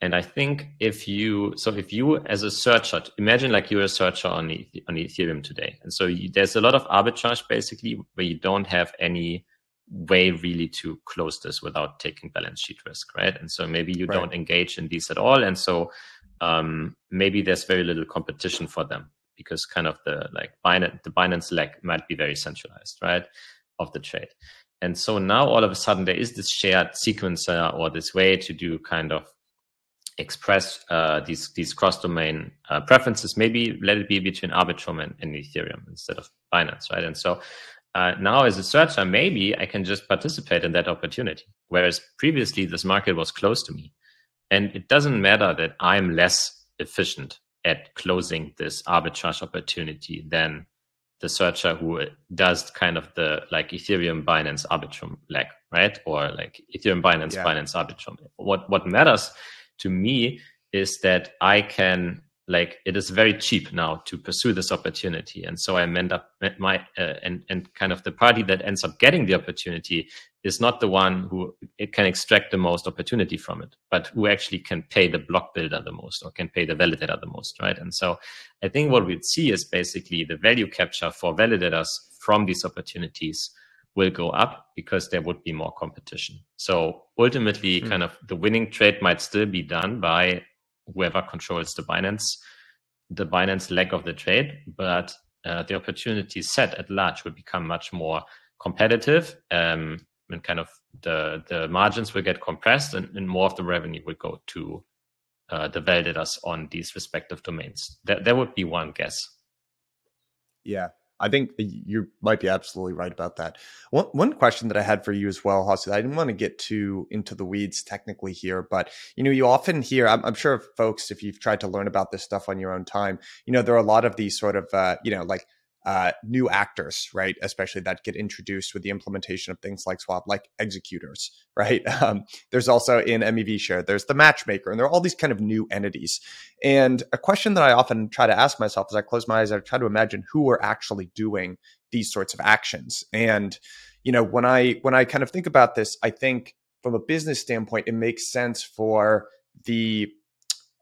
And I think if you, so if you as a searcher, imagine like you're a searcher on, on Ethereum today. And so you, there's a lot of arbitrage basically where you don't have any way really to close this without taking balance sheet risk, right? And so maybe you right. don't engage in these at all. And so um, maybe there's very little competition for them because kind of the like Binance, the Binance leg might be very centralized, right? Of the trade. And so now all of a sudden there is this shared sequencer or this way to do kind of express uh, these these cross domain uh, preferences. Maybe let it be between Arbitrum and, and Ethereum instead of Binance, right? And so uh, now, as a searcher, maybe I can just participate in that opportunity. Whereas previously, this market was closed to me, and it doesn't matter that I'm less efficient at closing this arbitrage opportunity than the searcher who does kind of the like Ethereum Binance Arbitrum leg, right? Or like Ethereum Binance yeah. Binance Arbitrum. What what matters to me is that I can like it is very cheap now to pursue this opportunity and so i end up my uh, and and kind of the party that ends up getting the opportunity is not the one who it can extract the most opportunity from it but who actually can pay the block builder the most or can pay the validator the most right and so i think what we'd see is basically the value capture for validators from these opportunities will go up because there would be more competition. So ultimately, mm. kind of the winning trade might still be done by whoever controls the Binance, the Binance leg of the trade, but uh, the opportunity set at large will become much more competitive. Um, and kind of the the margins will get compressed, and, and more of the revenue will go to uh, the validators on these respective domains. That that would be one guess. Yeah, I think you might be absolutely right about that. One, one question that I had for you as well, Hasu, I didn't want to get too into the weeds technically here, but you know, you often hear, I'm, I'm, sure folks, if you've tried to learn about this stuff on your own time, you know, there are a lot of these sort of, uh, you know, like uh, new actors, right? Especially that get introduced with the implementation of things like Suave, like executors, right? Um, there's also in MEV share, there's the matchmaker, and there are all these kind of new entities. And a question that I often try to ask myself as I close my eyes, I try to imagine who are actually doing these sorts of actions. And you know, when I when I kind of think about this, I think from a business standpoint, it makes sense for the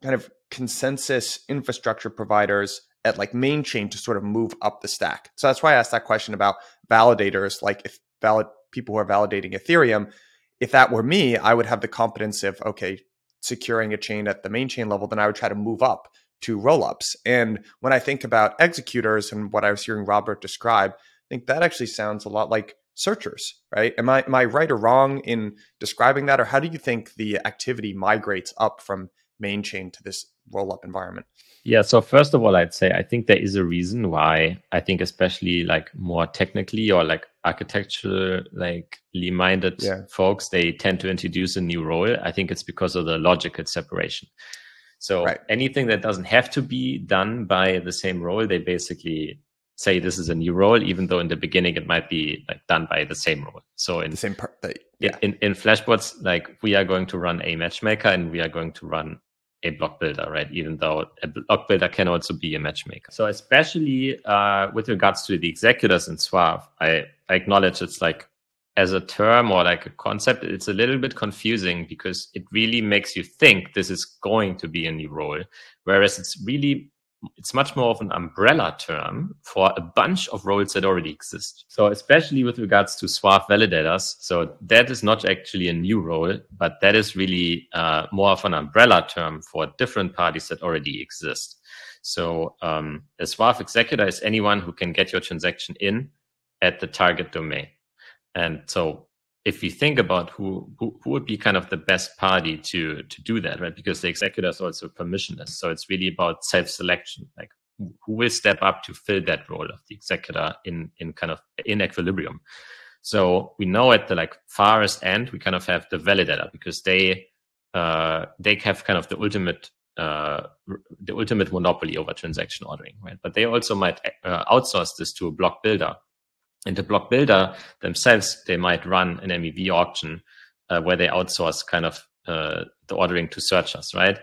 kind of consensus infrastructure providers at like main chain to sort of move up the stack. So that's why I asked that question about validators. Like if valid people who are validating Ethereum, if that were me, I would have the competence of okay, securing a chain at the main chain level. Then I would try to move up to rollups. And when I think about executors and what I was hearing Robert describe, I think that actually sounds a lot like searchers, right? Am I am I right or wrong in describing that, or how do you think the activity migrates up from main chain to this rollup environment? Yeah. So first of all, I'd say I think there is a reason why I think especially like more technically or like architecture likely minded yeah. folks they tend to introduce a new role. I think it's because of the logical separation. So right. anything that doesn't have to be done by the same role, they basically say this is a new role, even though in the beginning it might be like done by the same role. So in the same part, yeah. In, in Flashbots, like we are going to run a matchmaker and we are going to run a block builder, right? Even though a block builder can also be a matchmaker. So especially uh, with regards to the executors in Suave, I, I acknowledge it's like as a term or like a concept, it's a little bit confusing because it really makes you think this is going to be a new role, whereas it's really it's much more of an umbrella term for a bunch of roles that already exist. So especially with regards to Suave validators, so that is not actually a new role, but that is really uh, more of an umbrella term for different parties that already exist. So um, a Suave executor is anyone who can get your transaction in at the target domain. And so if you think about who, who, who would be kind of the best party to to do that, right? Because the executor is also permissionless, so it's really about self selection, like who will step up to fill that role of the executor in in kind of in equilibrium. So we know at the like farthest end we kind of have the validator because they uh, they have kind of the ultimate uh, the ultimate monopoly over transaction ordering, right? But they also might uh, outsource this to a block builder and the block builder themselves, they might run an MEV auction uh, where they outsource kind of uh, the ordering to searchers, right?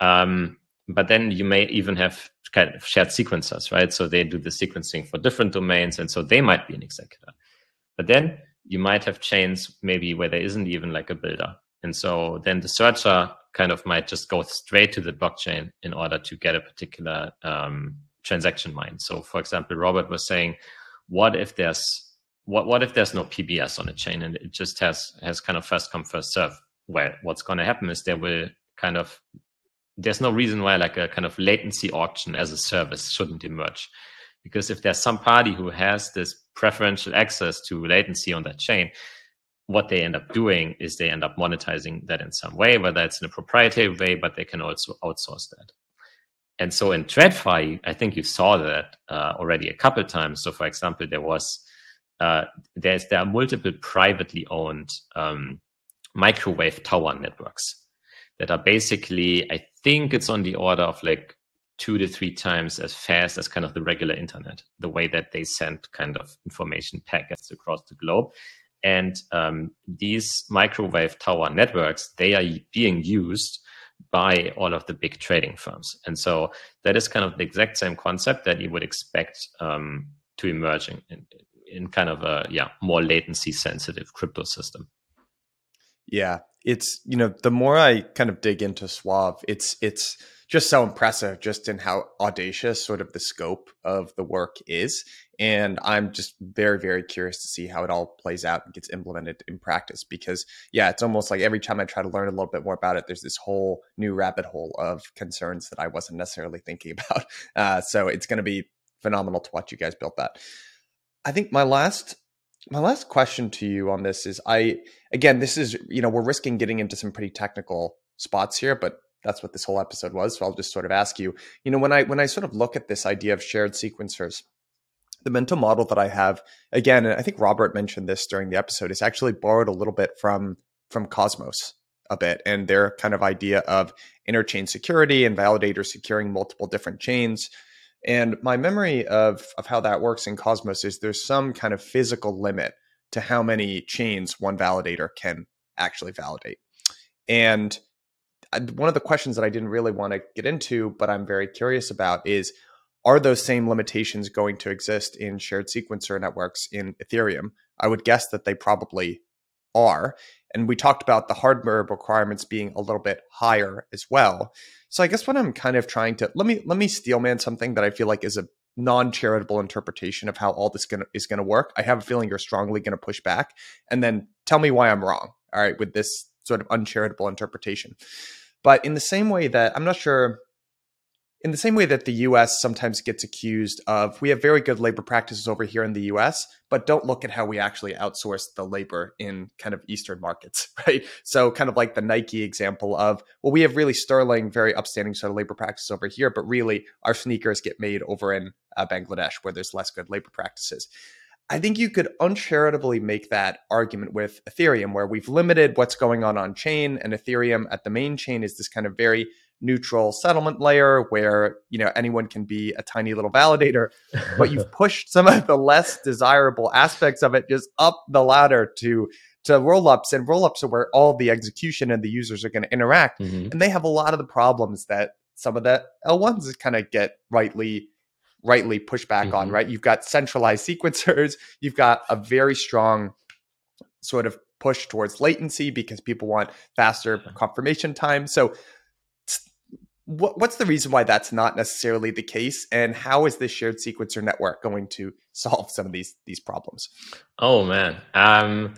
Um, but then you may even have kind of shared sequencers, right? So they do the sequencing for different domains, and so they might be an executor. But then you might have chains maybe where there isn't even like a builder, and so then the searcher kind of might just go straight to the blockchain in order to get a particular um, transaction mined. So, for example, Robert was saying what if there's what what if there's no PBS on a chain and it just has has kind of first come first serve? Well, what's going to happen is there will kind of there's no reason why like a kind of latency auction as a service shouldn't emerge, because if there's some party who has this preferential access to latency on that chain, what they end up doing is they end up monetizing that in some way, whether it's in a proprietary way, but they can also outsource that. And so in TradFi, I think you saw that uh, already a couple times. So, for example, there was uh, there's there are multiple privately owned um, microwave tower networks that are basically, I think it's on the order of like two to three times as fast as kind of the regular internet, the way that they send kind of information packets across the globe. And um, these microwave tower networks, they are being used by all of the big trading firms. And so that is kind of the exact same concept that you would expect um, to emerge in, in, in, kind of a yeah more latency sensitive crypto system. Yeah, it's you know the more I kind of dig into Suave, it's it's just so impressive just in how audacious sort of the scope of the work is and i'm just very very curious to see how it all plays out and gets implemented in practice because yeah it's almost like every time i try to learn a little bit more about it there's this whole new rabbit hole of concerns that i wasn't necessarily thinking about uh, so it's going to be phenomenal to watch you guys build that i think my last my last question to you on this is i again this is you know we're risking getting into some pretty technical spots here but that's what this whole episode was. So I'll just sort of ask you, you know, when I when I sort of look at this idea of shared sequencers, the mental model that I have, again, and I think Robert mentioned this during the episode, is actually borrowed a little bit from from Cosmos a bit and their kind of idea of interchain security and validators securing multiple different chains. And my memory of of how that works in Cosmos is there's some kind of physical limit to how many chains one validator can actually validate. And uh, one of the questions that I didn't really want to get into, but I'm very curious about is are those same limitations going to exist in shared sequencer networks in Ethereum? I would guess that they probably are. And we talked about the hardware requirements being a little bit higher as well. So I guess what I'm kind of trying to let me let me steelman something that I feel like is a non-charitable interpretation of how all this gonna, is going to work. I have a feeling you're strongly going to push back, and then tell me why I'm wrong. All right, with this sort of uncharitable interpretation. But in the same way that I'm not sure, in the same way that the US sometimes gets accused of, we have very good labor practices over here in the US, but don't look at how we actually outsource the labor in kind of Eastern markets, right? So, kind of like the Nike example of, well, we have really sterling, very upstanding sort of labor practices over here, but really our sneakers get made over in uh, Bangladesh where there's less good labor practices. I think you could uncharitably make that argument with Ethereum, where we've limited what's going on on chain, and Ethereum at the main chain is this kind of very neutral settlement layer where you know anyone can be a tiny little validator but you've pushed some of the less desirable aspects of it just up the ladder to to rollups and rollups are where all the execution and the users are going to interact mm-hmm. and they have a lot of the problems that some of the l1s kind of get rightly rightly push back mm-hmm. on, right? You've got centralized sequencers, you've got a very strong sort of push towards latency because people want faster confirmation time. So what, what's the reason why that's not necessarily the case and how is this shared sequencer network going to solve some of these these problems oh man um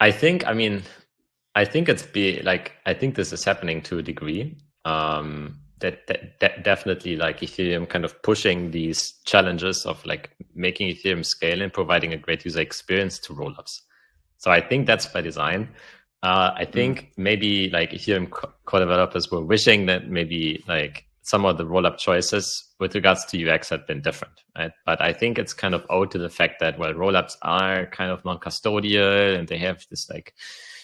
i think i mean i think it's be like i think this is happening to a degree um that, that, that definitely like Ethereum kind of pushing these challenges of like making Ethereum scale and providing a great user experience to rollups. So I think that's by design. Uh, I think mm. maybe like Ethereum core developers were wishing that maybe like some of the rollup choices with regards to UX had been different, right? But I think it's kind of owed to the fact that well, rollups are kind of non-custodial and they have this like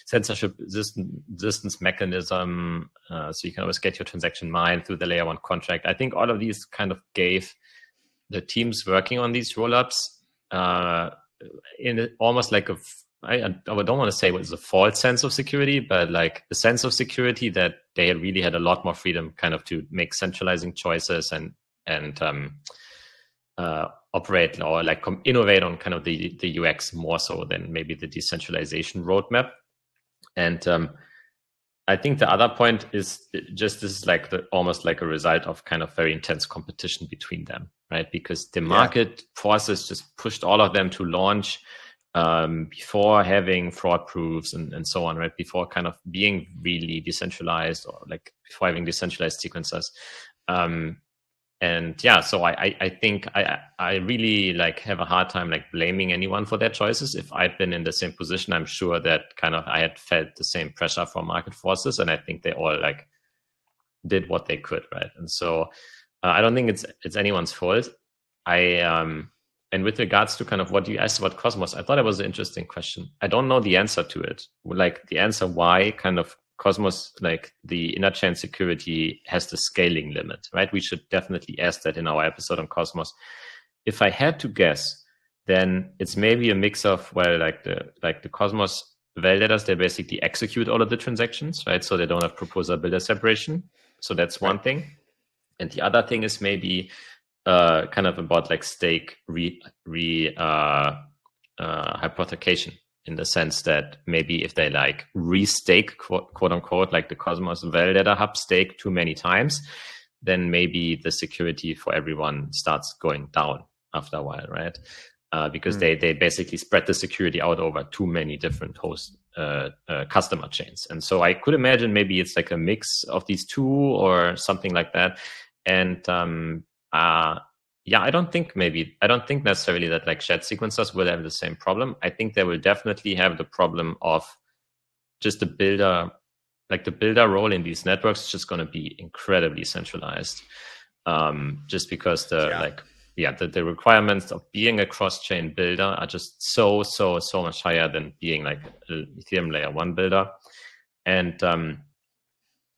censorship resistance mechanism, uh, so you can always get your transaction mined through the layer one contract. I think all of these kind of gave the teams working on these rollups uh, in almost like a I, I don't want to say it was a false sense of security, but like a sense of security that they had really had a lot more freedom kind of to make centralizing choices and and um, uh, operate or like innovate on kind of the the UX more so than maybe the decentralization roadmap. And um, I think the other point is just this is like the almost like a result of kind of very intense competition between them, right? Because the market yeah. forces just pushed all of them to launch um, before having fraud proofs and, and so on, right? Before kind of being really decentralized or like before having decentralized sequencers. Um, and yeah, so I, I, think I, I really like have a hard time like blaming anyone for their choices. If I'd been in the same position, I'm sure that kind of I had felt the same pressure from market forces, and I think they all like did what they could, right? And so uh, I don't think it's it's anyone's fault. I um and with regards to kind of what you asked about Cosmos, I thought it was an interesting question. I don't know the answer to it. Like the answer why kind of Cosmos, like the interchain security has the scaling limit, right? We should definitely ask that in our episode on Cosmos. If I had to guess, then it's maybe a mix of well, like the like the Cosmos validators, they basically execute all of the transactions, right? So they don't have proposer builder separation. So that's one thing. And the other thing is maybe uh, kind of about like stake re, re uh, uh, hypothecation in the sense that maybe if they like restake quote, quote unquote like the Cosmos validator hub stake too many times, then maybe the security for everyone starts going down after a while, right? Uh, because mm. they they basically spread the security out over too many different host uh, uh, customer chains, and so I could imagine maybe it's like a mix of these two or something like that. And um, uh, yeah, I don't think maybe I don't think necessarily that like shared sequencers will have the same problem. I think they will definitely have the problem of just the builder, like the builder role in these networks is just going to be incredibly centralized. Um, just because the yeah. like yeah the, the requirements of being a cross-chain builder are just so so so much higher than being like a ethereum layer one builder and um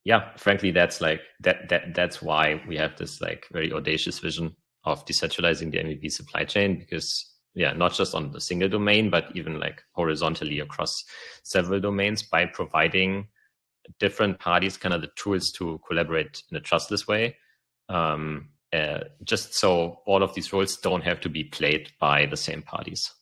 yeah, frankly, that's like that that that's why we have this like very audacious vision of decentralizing the MEV supply chain because yeah, not just on the single domain, but even like horizontally across several domains by providing different parties kind of the tools to collaborate in a trustless way. Um, uh, just so all of these roles don't have to be played by the same parties.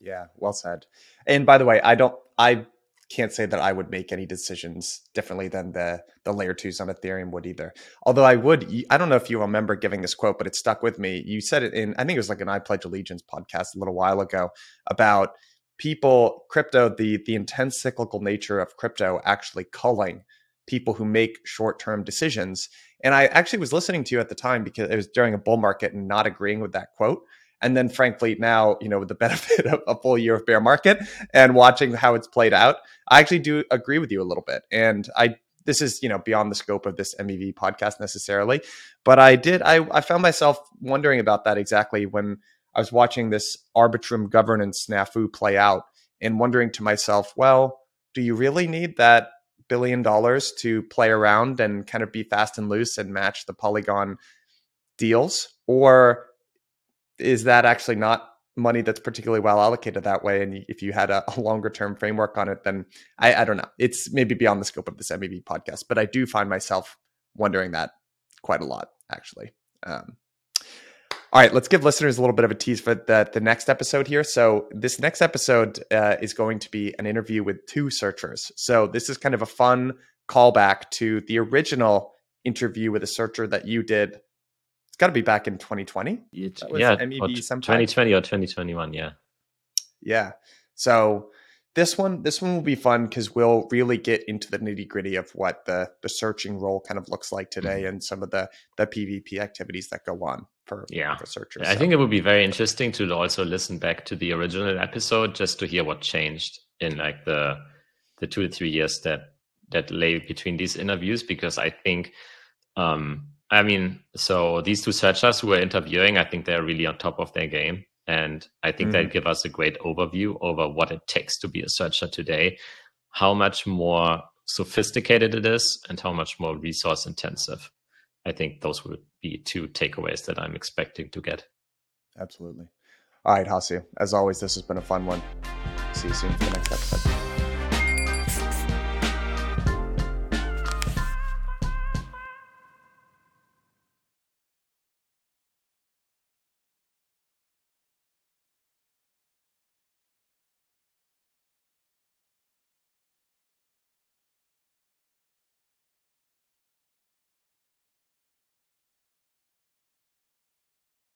Yeah, well said. And by the way, I don't I can't say that I would make any decisions differently than the the layer twos on Ethereum would either. Although I would, I don't know if you remember giving this quote, but it stuck with me. You said it in, I think it was like an I Pledge Allegiance podcast a little while ago about people, crypto, the the intense cyclical nature of crypto actually culling people who make short term decisions. And I actually was listening to you at the time because it was during a bull market and not agreeing with that quote. And then, frankly, now, you know, with the benefit of a full year of bear market and watching how it's played out, I actually do agree with you a little bit. And I, this is, you know, beyond the scope of this MEV podcast necessarily, but I did, I, I found myself wondering about that exactly when I was watching this Arbitrum governance snafu play out and wondering to myself, well, do you really need that billion dollars to play around and kind of be fast and loose and match the Polygon deals? Or is that actually not money that's particularly well allocated that way? And if you had a, a longer term framework on it, then I, I, don't know. It's maybe beyond the scope of this MEV podcast, but I do find myself wondering that quite a lot, actually. Um, all right, let's give listeners a little bit of a tease for the, the next episode here. So, this next episode uh, is going to be an interview with two searchers. So, this is kind of a fun callback to the original interview with a searcher that you did it's got to be back in 2020. yeah, MEV 2020 or 2021. Yeah. Yeah. So this one this one will be fun because we'll really get into the nitty gritty of what the the searching role kind of looks like today mm-hmm. and some of the the PvP activities that go on for yeah for searchers. I so. think it would be very interesting to also listen back to the original episode just to hear what changed in like the the two to three years that that lay between these interviews because I think um I mean so these two searchers who are interviewing I think they're really on top of their game and I think mm. that give us a great overview over what it takes to be a searcher today, how much more sophisticated it is, and how much more resource intensive. I think those would be two takeaways that I'm expecting to get. Absolutely. All right, Hasu. As always, this has been a fun one. See you soon for the next episode.